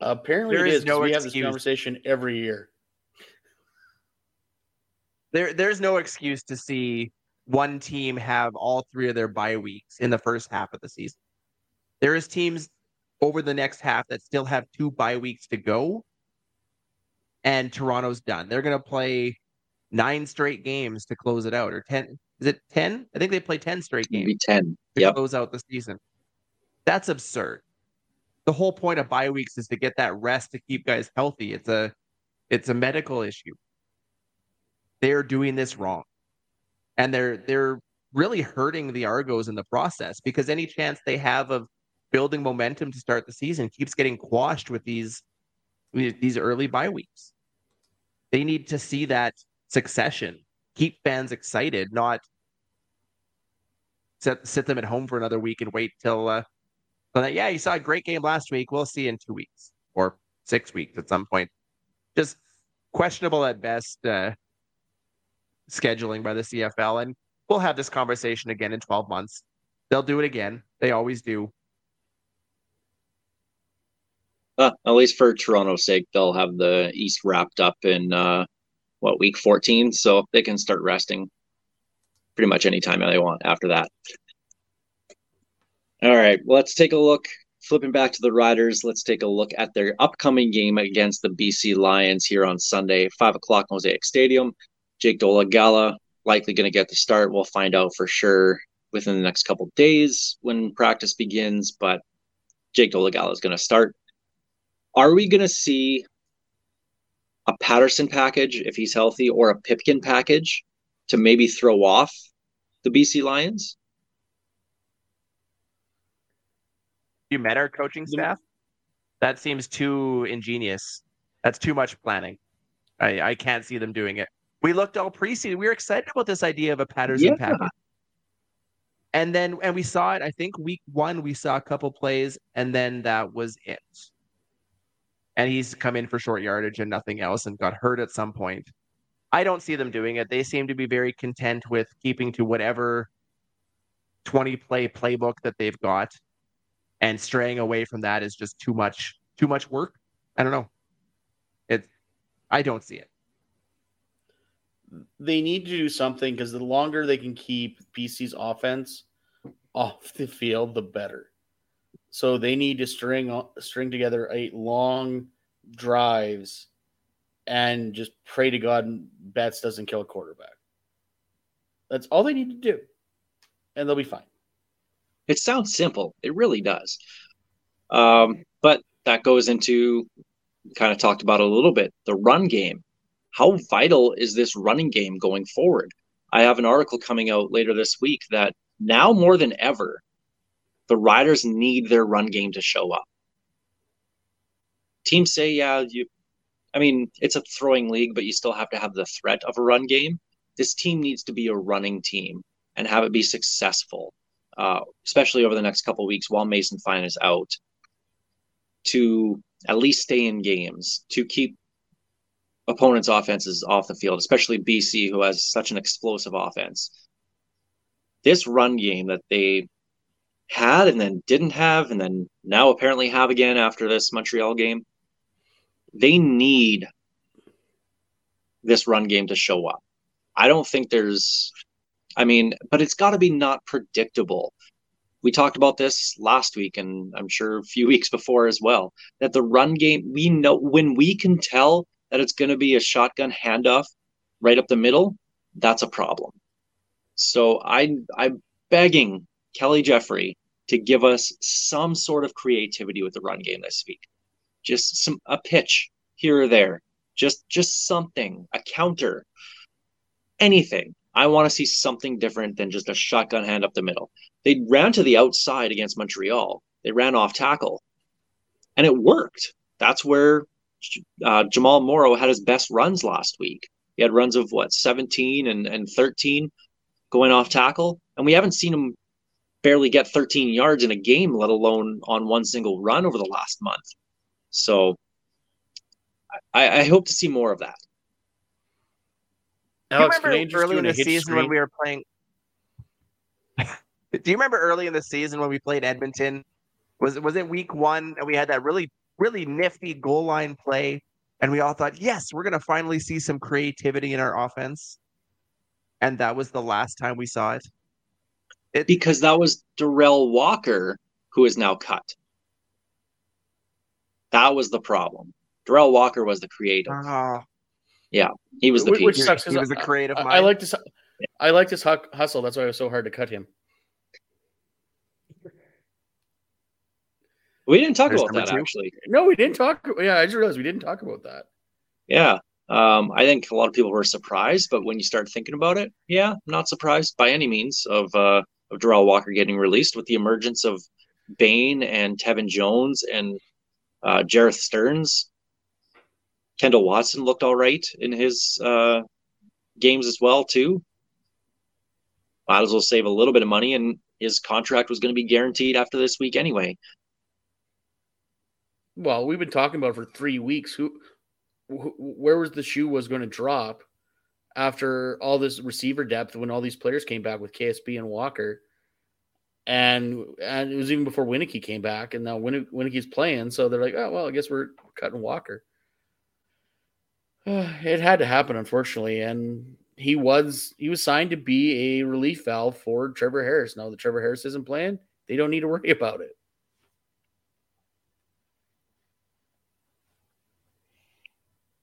Apparently, There it is is. 'cause no we have this conversation every year. There, there's no excuse to see one team have all three of their bye weeks in the first half of the season. There is teams over the next half that still have two bye weeks to go, and Toronto's done. They're going to play nine straight games to close it out, or ten. Is it ten? I think they play ten straight games. Maybe ten. to Yep. close out the season. That's absurd. The whole point of bye weeks is to get that rest to keep guys healthy. It's a it's a medical issue. They're doing this wrong. And they're they're really hurting the Argos in the process because any chance they have of building momentum to start the season keeps getting quashed with these these early bye weeks. They need to see that succession, keep fans excited, not sit sit them at home for another week and wait till uh so that. Yeah you saw a great game last week. We'll see in two weeks or six weeks at some point. Just questionable at best uh scheduling by the cfl and we'll have this conversation again in 12 months. They'll do it again. They always do Uh, at least for Toronto's sake, they'll have the East wrapped up in uh, what week 14, so they can start resting pretty much anytime they want after that. All right, let's take a look. Flipping back to the Riders, let's take a look at their upcoming game against the BC Lions here on Sunday, five o'clock Mosaic Stadium. Jake Dolegala likely going to get the start. We'll find out for sure within the next couple days when practice begins, but Jake Dolegala is going to start. Are we going to see a Patterson package if he's healthy or a Pipkin package to maybe throw off the BC Lions? you met our coaching staff? That seems too ingenious. That's too much planning. I i can't see them doing it. We looked all preseason we were excited about this idea of a patterson Yeah. package. And then and we saw it i think week one we saw a couple plays and then that was it and he's come in for short yardage and nothing else and got hurt at some point. I don't see them doing it. They seem to be very content with keeping to whatever 20 play playbook that they've got and straying away from that is just too much too much work. I don't know. It i don't see it. They need to do something because the longer they can keep BC's offense off the field, the better. So they need to string string together eight long drives and just pray to God Betts doesn't kill a quarterback. That's all they need to do, and they'll be fine. It sounds simple. It really does. Um, but that goes into kind of talked about a little bit the run game. How vital is this running game going forward? I have an article coming out later this week that now more than ever, the Riders need their run game to show up. Teams say, yeah, you, I mean, it's a throwing league, but you still have to have the threat of a run game. This team needs to be a running team and have it be successful uh, especially over the next couple weeks while Mason Fine is out, to at least stay in games, to keep opponents' offenses off the field, especially BC, who has such an explosive offense. This run game that they had and then didn't have, and then now apparently have again after this Montreal game, they need this run game to show up. I don't think there's I mean, but it's got to be not predictable. We talked about this last week, and I'm sure a few weeks before as well. That the run game, we know when we can tell that it's going to be a shotgun handoff right up the middle, that's a problem. So I I'm begging Kelly Jeffrey to give us some sort of creativity with the run game this week. Just some a pitch here or there. Just just something, a counter, anything. I want to see something different than just a shotgun hand up the middle. They ran to the outside against Montreal. They ran off tackle, and it worked. That's where uh, Jamal Morrow had his best runs last week. He had runs of what 17 and, and 13 going off tackle, and we haven't seen him barely get 13 yards in a game, let alone on one single run over the last month. So I, I hope to see more of that. Alex, do you interest remember early in in the hit season when we were playing? do you remember early in the season when we played Edmonton? Was it was it week one and we had that really really nifty goal line play, and we all thought, yes, we're gonna finally see some creativity in our offense, and that was the last time we saw it. It Because that was Derel Walker, who is now cut. That was the problem. Derel Walker was the creative. oh, He was the Which- which piece. sucks, he 'cause was a creative I. I like this. I like this hu- hustle. That's why it was so hard to cut him. We didn't talk There's about that two. actually. No, we didn't talk. Yeah, I just realized we didn't talk about that. Yeah. Um, I think a lot of people were surprised, but when you start thinking about it, yeah, I'm not surprised by any means of uh, of Derel Walker getting released with the emergence of Bane and Tevin Jones and uh, Jerreth Sterns. Kendall Watson looked all right in his uh, games as well too. Might as well save a little bit of money, and his contract was going to be guaranteed after this week anyway. Well, we've been talking about for three weeks. Who, wh- where was the shoe was going to drop after all this receiver depth when all these players came back with KSB and Walker, and and it was even before Winicky came back, and now Winnick, Winnicky's playing, so they're like, oh well, I guess we're cutting Walker. It had to happen, unfortunately, and he was he was signed to be a relief valve for Trevor Harris. Now that Trevor Harris isn't playing, they don't need to worry about it.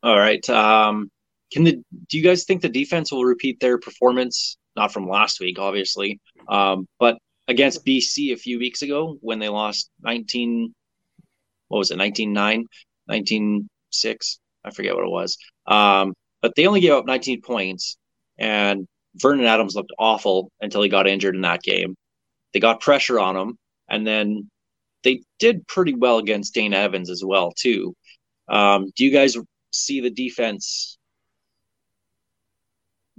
All right. Um, can the do you guys think the defense will repeat their performance? Not from last week, obviously, um, but against BC a few weeks ago when they lost 19, what was it, 19 9, 19 6? I forget what it was. Um, but they only gave up 19 points, and Vernon Adams looked awful until he got injured in that game. They got pressure on him, and then they did pretty well against Dane Evans as well, too. Um, do you guys see the defense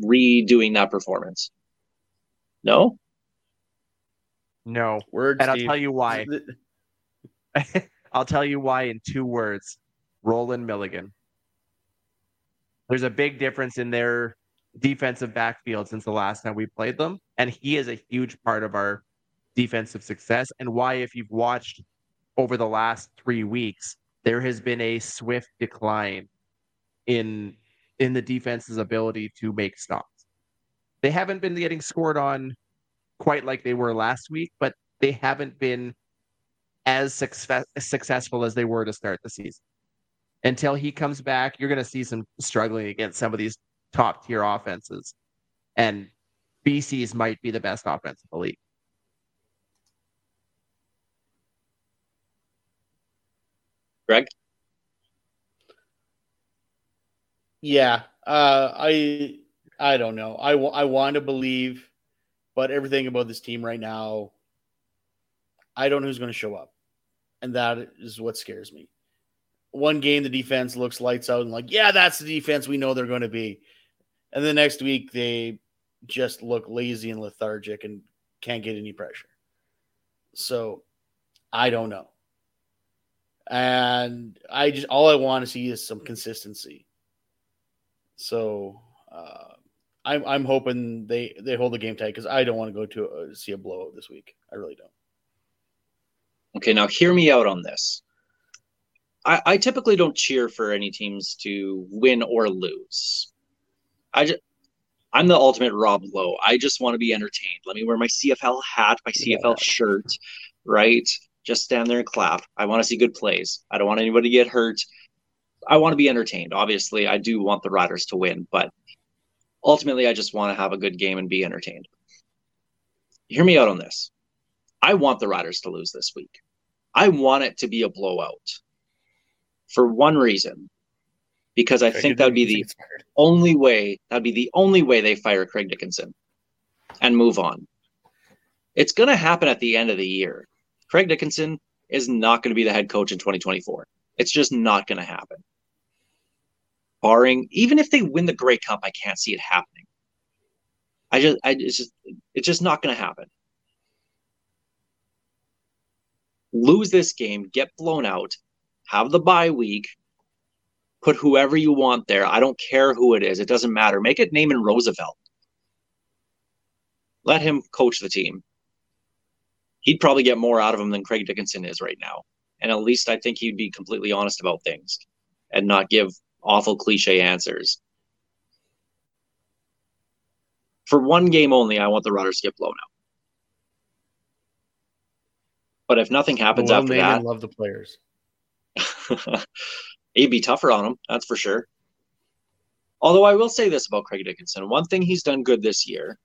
redoing that performance? No? no, Word, and I'll Steve. tell you why. I'll tell you why in two words. Rolan Milligan. There's a big difference in their defensive backfield since the last time we played them. And he is a huge part of our defensive success. And why, if you've watched over the last three weeks, there has been a swift decline in in the defense's ability to make stops. They haven't been getting scored on quite like they were last week, but they haven't been as success, successful as they were to start the season. Until he comes back, you're going to see some struggling against some of these top tier offenses. And BC's might be the best offense in the league. Greg? Yeah, uh, I I don't know. I I want to believe, but everything about this team right now, I don't know who's going to show up, and that is what scares me. One game, the defense looks lights out and like, yeah, that's the defense we know they're going to be, and the next week they just look lazy and lethargic and can't get any pressure. So, I don't know, and I just all I want to see is some consistency. So uh, I'm I'm hoping they they hold the game tight because I don't want to go to uh, see a blowout this week. I really don't. Okay, now hear me out on this. I, I typically don't cheer for any teams to win or lose. I just, I'm the ultimate Rob Lowe. I just want to be entertained. Let me wear my CFL hat, my CFL shirt, right? Just stand there and clap. I want to see good plays. I don't want anybody to get hurt. I want to be entertained. Obviously, I do want the Riders to win, but ultimately, I just want to have a good game and be entertained. hear me out on this. I want the Riders to lose this week. I want it to be a blowout for one reason, because I think that would be the only way that'd be the only way they fire Craig Dickenson and move on. It's going to happen at the end of the year. Craig Dickenson is not going to be the head coach in 2024. It's just not going to happen. Barring even if they win the Grey Cup, I can't see it happening. I just I it's just it's just not going to happen. Lose this game, get blown out, have the bye week, put whoever you want there. I don't care who it is. It doesn't matter. Make it Naaman Roosevelt. Let him coach the team. He'd probably get more out of him than Craig Dickenson is right now. And at least I think he'd be completely honest about things and not give awful cliche answers. For one game only, I want the Riders to get blown out. But if nothing happens Well, after that, and love the players. He'd be tougher on him, that's for sure. Although I will say this about Craig Dickenson, one thing he's done good this year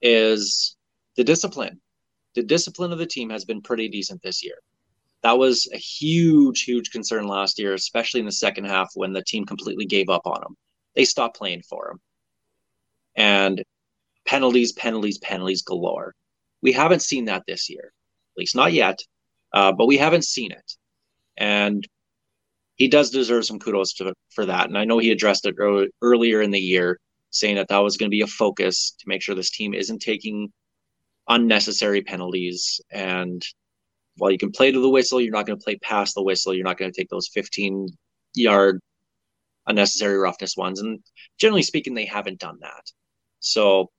is the discipline. The discipline of the team has been pretty decent this year. That was a huge, huge concern last year, especially in the second half when the team completely gave up on him. They stopped playing for him. And penalties, penalties, penalties galore. We haven't seen that this year, at least not yet, uh, but we haven't seen it. And he does deserve some kudos to, for that. And I know he addressed it early, earlier in the year, saying that that was going to be a focus to make sure this team isn't taking unnecessary penalties. And while you can play to the whistle, you're not going to play past the whistle. You're not going to take those 15 yard unnecessary roughness ones. And generally speaking, they haven't done that. So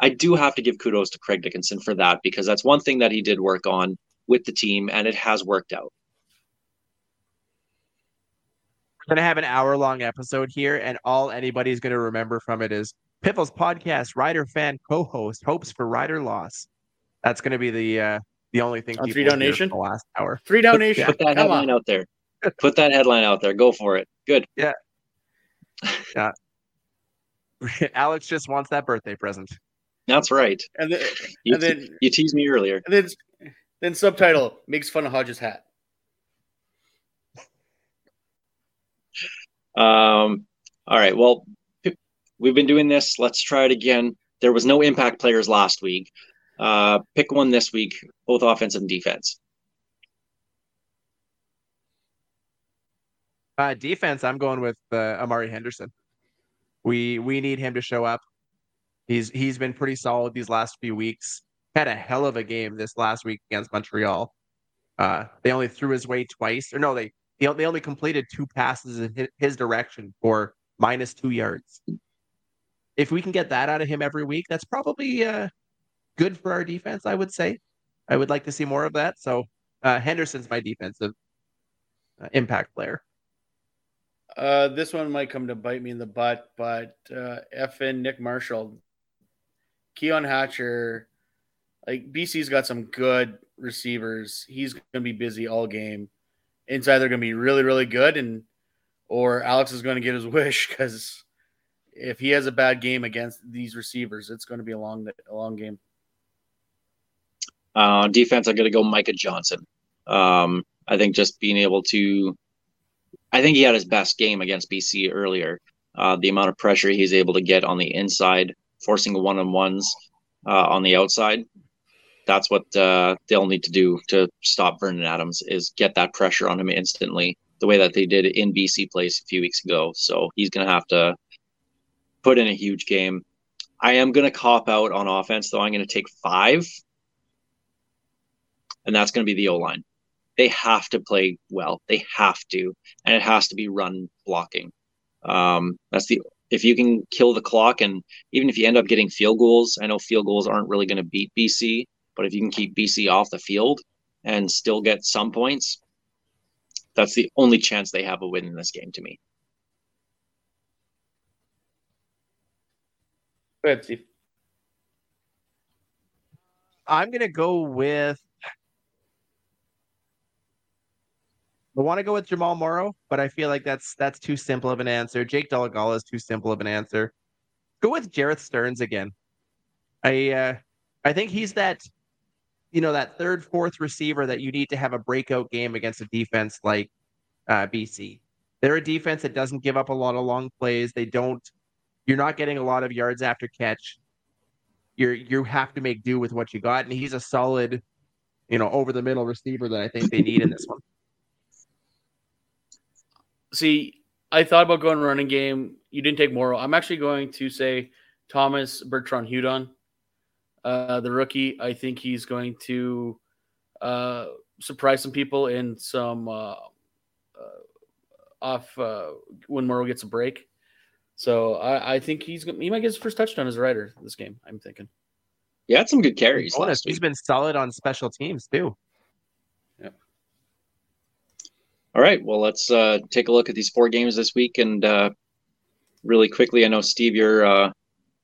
I do have to give kudos to Craig Dickenson for that because that's one thing that he did work on with the team, and it has worked out. We're gonna have an hour long episode here, and all anybody's gonna remember from it is Piffles podcast Rider fan co-host hopes for Rider loss. That's gonna be the uh, the only thing. On people Three donation hear Nation? The last hour. Three down nation. Put that Come headline on. out there. Put that headline out there. Go for it. Good. Yeah. Yeah. Alex just wants that birthday present. That's right. And then, You, and then, you teased me earlier. and then, then subtitle makes fun of Hodges' hat. Um, all right. Well, we've been doing this. Let's try it again. There was no impact players last week. Uh, pick one this week, both offense and defense. Uh, defense, I'm going with uh, Amari Henderson. We we need him to show up. He's he's been pretty solid these last few weeks. Had a hell of a game this last week against Montreal. Uh, they only threw his way twice, or no, they they only completed two passes in his direction for minus two yards. If we can get that out of him every week, that's probably uh, good for our defense. I would say. I would like to see more of that. So uh, Henderson's my defensive uh, impact player. Uh, this one might come to bite me in the butt, but uh, effing Nick Marshall, Keon Hatcher, like BC's got some good receivers. He's going to be busy all game. It's either going to be really, really good, and or Alex is going to get his wish because if he has a bad game against these receivers, it's going to be a long, a long game. Uh, defense, I'm going to go Micah Johnson. Um, I think just being able to, I think he had his best game against BC earlier. Uh, the amount of pressure he's able to get on the inside, forcing one on ones uh, on the outside. That's what uh, they'll need to do to stop Vernon Adams is get that pressure on him instantly, the way that they did in BC place a few weeks ago. So he's going to have to put in a huge game. I am going to cop out on offense, though. I'm going to take five and that's going to be the O line. They have to play well. They have to, and it has to be run blocking. Um, that's the if you can kill the clock, and even if you end up getting field goals, I know field goals aren't really going to beat BC, but if you can keep BC off the field and still get some points, that's the only chance they have of winning this game to me. Go ahead, Steve. I'm gonna go with. I want to go with Jamal Morrow, but I feel like that's that's too simple of an answer. Jake Dolegala is too simple of an answer. Go with Jerreth Sterns again. I uh, I think he's that, you know, that third, fourth receiver that you need to have a breakout game against a defense like uh, BC. They're a defense that doesn't give up a lot of long plays. They don't. You're not getting a lot of yards after catch. You're you have to make do with what you got, and he's a solid, you know, over the middle receiver that I think they need in this one. See, I thought about going running game. You didn't take Morrow. I'm actually going to say Thomas Bertrand Hudon, uh, the rookie. I think he's going to uh, surprise some people in some uh, uh, off uh, when Morrow gets a break. So I, I think he's he might get his first touchdown as a rider this game. I'm thinking. Yeah, had some good carries Bonus, last he's week. been solid on special teams too. All right, well, let's uh, take a look at these four games this week, and uh, really quickly, I know Steve, you're uh,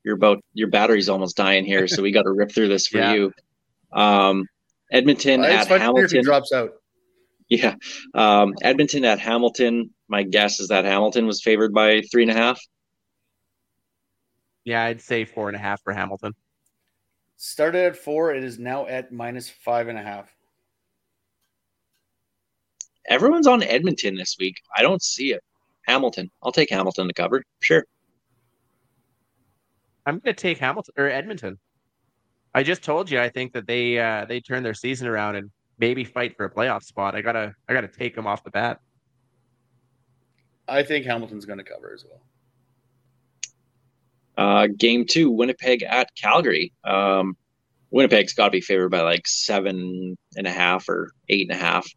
you're about your battery's almost dying here, so we got to rip through this for Yeah. you. Um, Edmonton it's at fun if he Hamilton. drops out. Yeah, um, Edmonton at Hamilton. My guess is that Hamilton was favored by three and a half. Yeah, I'd say four and a half for Hamilton. Started at four. It is now at minus five and a half. Everyone's on Edmonton this week. I don't see it. Hamilton. I'll take Hamilton to cover. Sure. I'm going to take Hamilton or Edmonton. I just told you I think that they uh, they turn their season around and maybe fight for a playoff spot. I gotta I gotta take them off the bat. I think Hamilton's going to cover as well. Uh, game two, Winnipeg at Calgary. Um, Winnipeg's got to be favored by like seven and a half or eight and a half.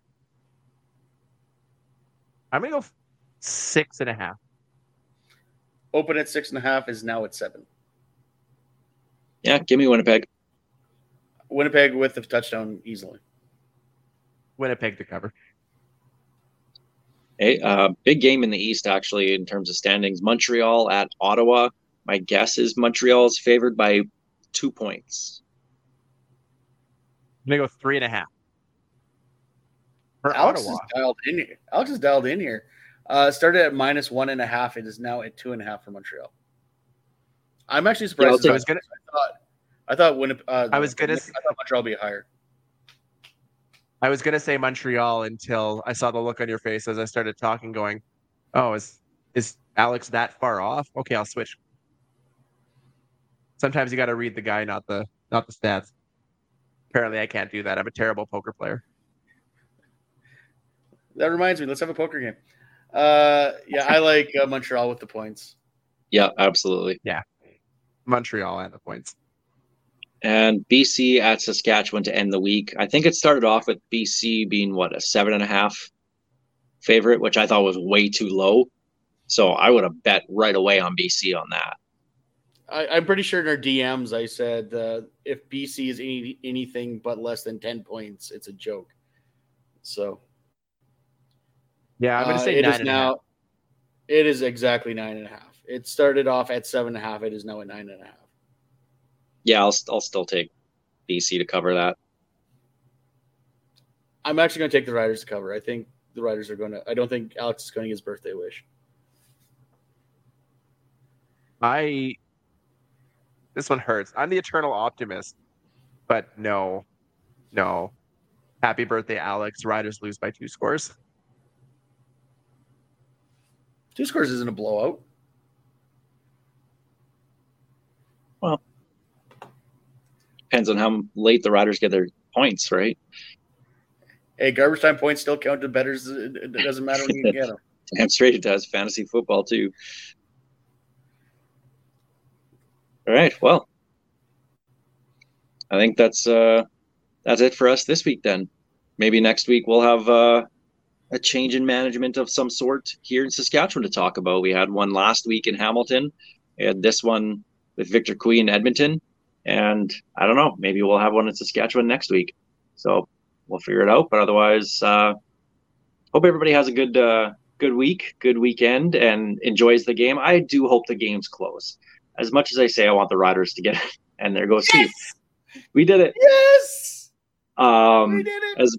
I'm gonna go six and a half. Open at six and a half is now at seven. Yeah, give me Winnipeg. Winnipeg with the touchdown easily. Winnipeg to cover. Hey, uh, big game in the East actually in terms of standings. Montreal at Ottawa. My guess is Montreal is favored by two points. I'm gonna go three and a half. For Alex Ottawa. is dialed in here. Alex is dialed in here. Uh, started at minus one and a half. It is now at two and a half for Montreal. I'm actually surprised. take- I was gonna I thought, I thought Winnipeg. Uh, I was gonna I thought Montreal would be higher. I was gonna say Montreal until I saw the look on your face as I started talking, going, "Oh, is is Alex that far off? Okay, I'll switch." Sometimes you got to read the guy, not the not the stats. Apparently, I can't do that. I'm a terrible poker player. That reminds me. Let's have a poker game. Uh, yeah, I like uh, Montreal with the points. Yeah, absolutely. Yeah, Montreal and the points. And BC at Saskatchewan to end the week. I think it started off with BC being what a seven and a half favorite, which I thought was way too low. So I would have bet right away on BC on that. I, I'm pretty sure in our DMs I said uh, if BC is any, anything but less than ten points, it's a joke. So Yeah, I'm gonna uh, say it nine is and a half. now. It is exactly nine and a half. It started off at seven and a half. It is now at nine and a half. Yeah, I'll, I'll still take BC to cover that. I'm actually going to take the Riders to cover. I think the Riders are going to. I don't think Alex is going to get his birthday wish. I this one hurts. I'm the eternal optimist, but no, no. Happy birthday, Alex. Riders lose by two scores. Two scores isn't a blowout. Well, depends on how late the Riders get their points, right? Hey, garbage time points still count to betters. It it doesn't matter when you get them. Damn straight it does. Fantasy football too. All right. Well, I think that's uh that's it for us this week. Then maybe next week we'll have uh, a change in management of some sort here in Saskatchewan to talk about. We had one last week in Hamilton. and this one with Victor Cui in Edmonton, and I don't know. Maybe we'll have one in Saskatchewan next week. So we'll figure it out. But otherwise, uh, hope everybody has a good uh, good week, good weekend, and enjoys the game. I do hope the game's close. As much as I say I want the Riders to get it, and there goes Steve. We did it. Yes, we Um, did it. as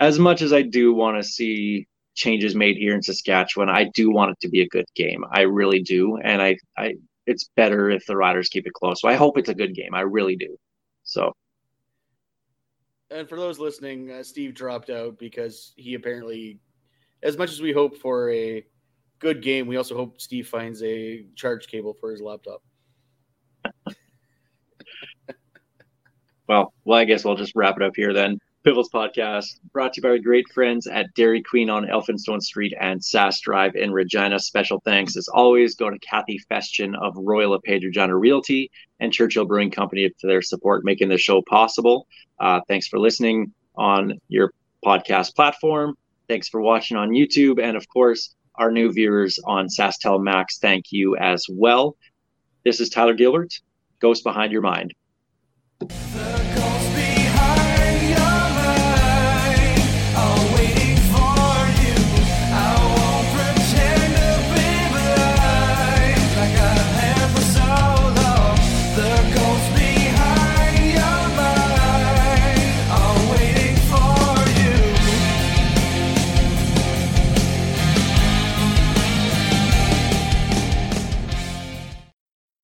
as much as I do want to see changes made here in Saskatchewan, I do want it to be a good game. I really do, and I, I it's better if the Riders keep it close. So I hope it's a good game. I really do. So And for those listening, uh, Steve dropped out because he apparently, as much as we hope for a good game, we also hope Steve finds a charge cable for his laptop. Well, well, I guess we'll just wrap it up here then. Piffles Podcast brought to you by our great friends at Dairy Queen on Elphinstone Street and Sask Drive in Regina. Special thanks, as always, go to Kathy Festian of Royal LePage Regina Realty and Churchill Brewing Company for their support making the show possible. Uh, thanks for listening on your podcast platform. Thanks for watching on YouTube. And of course, our new viewers on SaskTel Max, thank you as well. This is Tyler Gilbert, Ghost Behind Your Mind.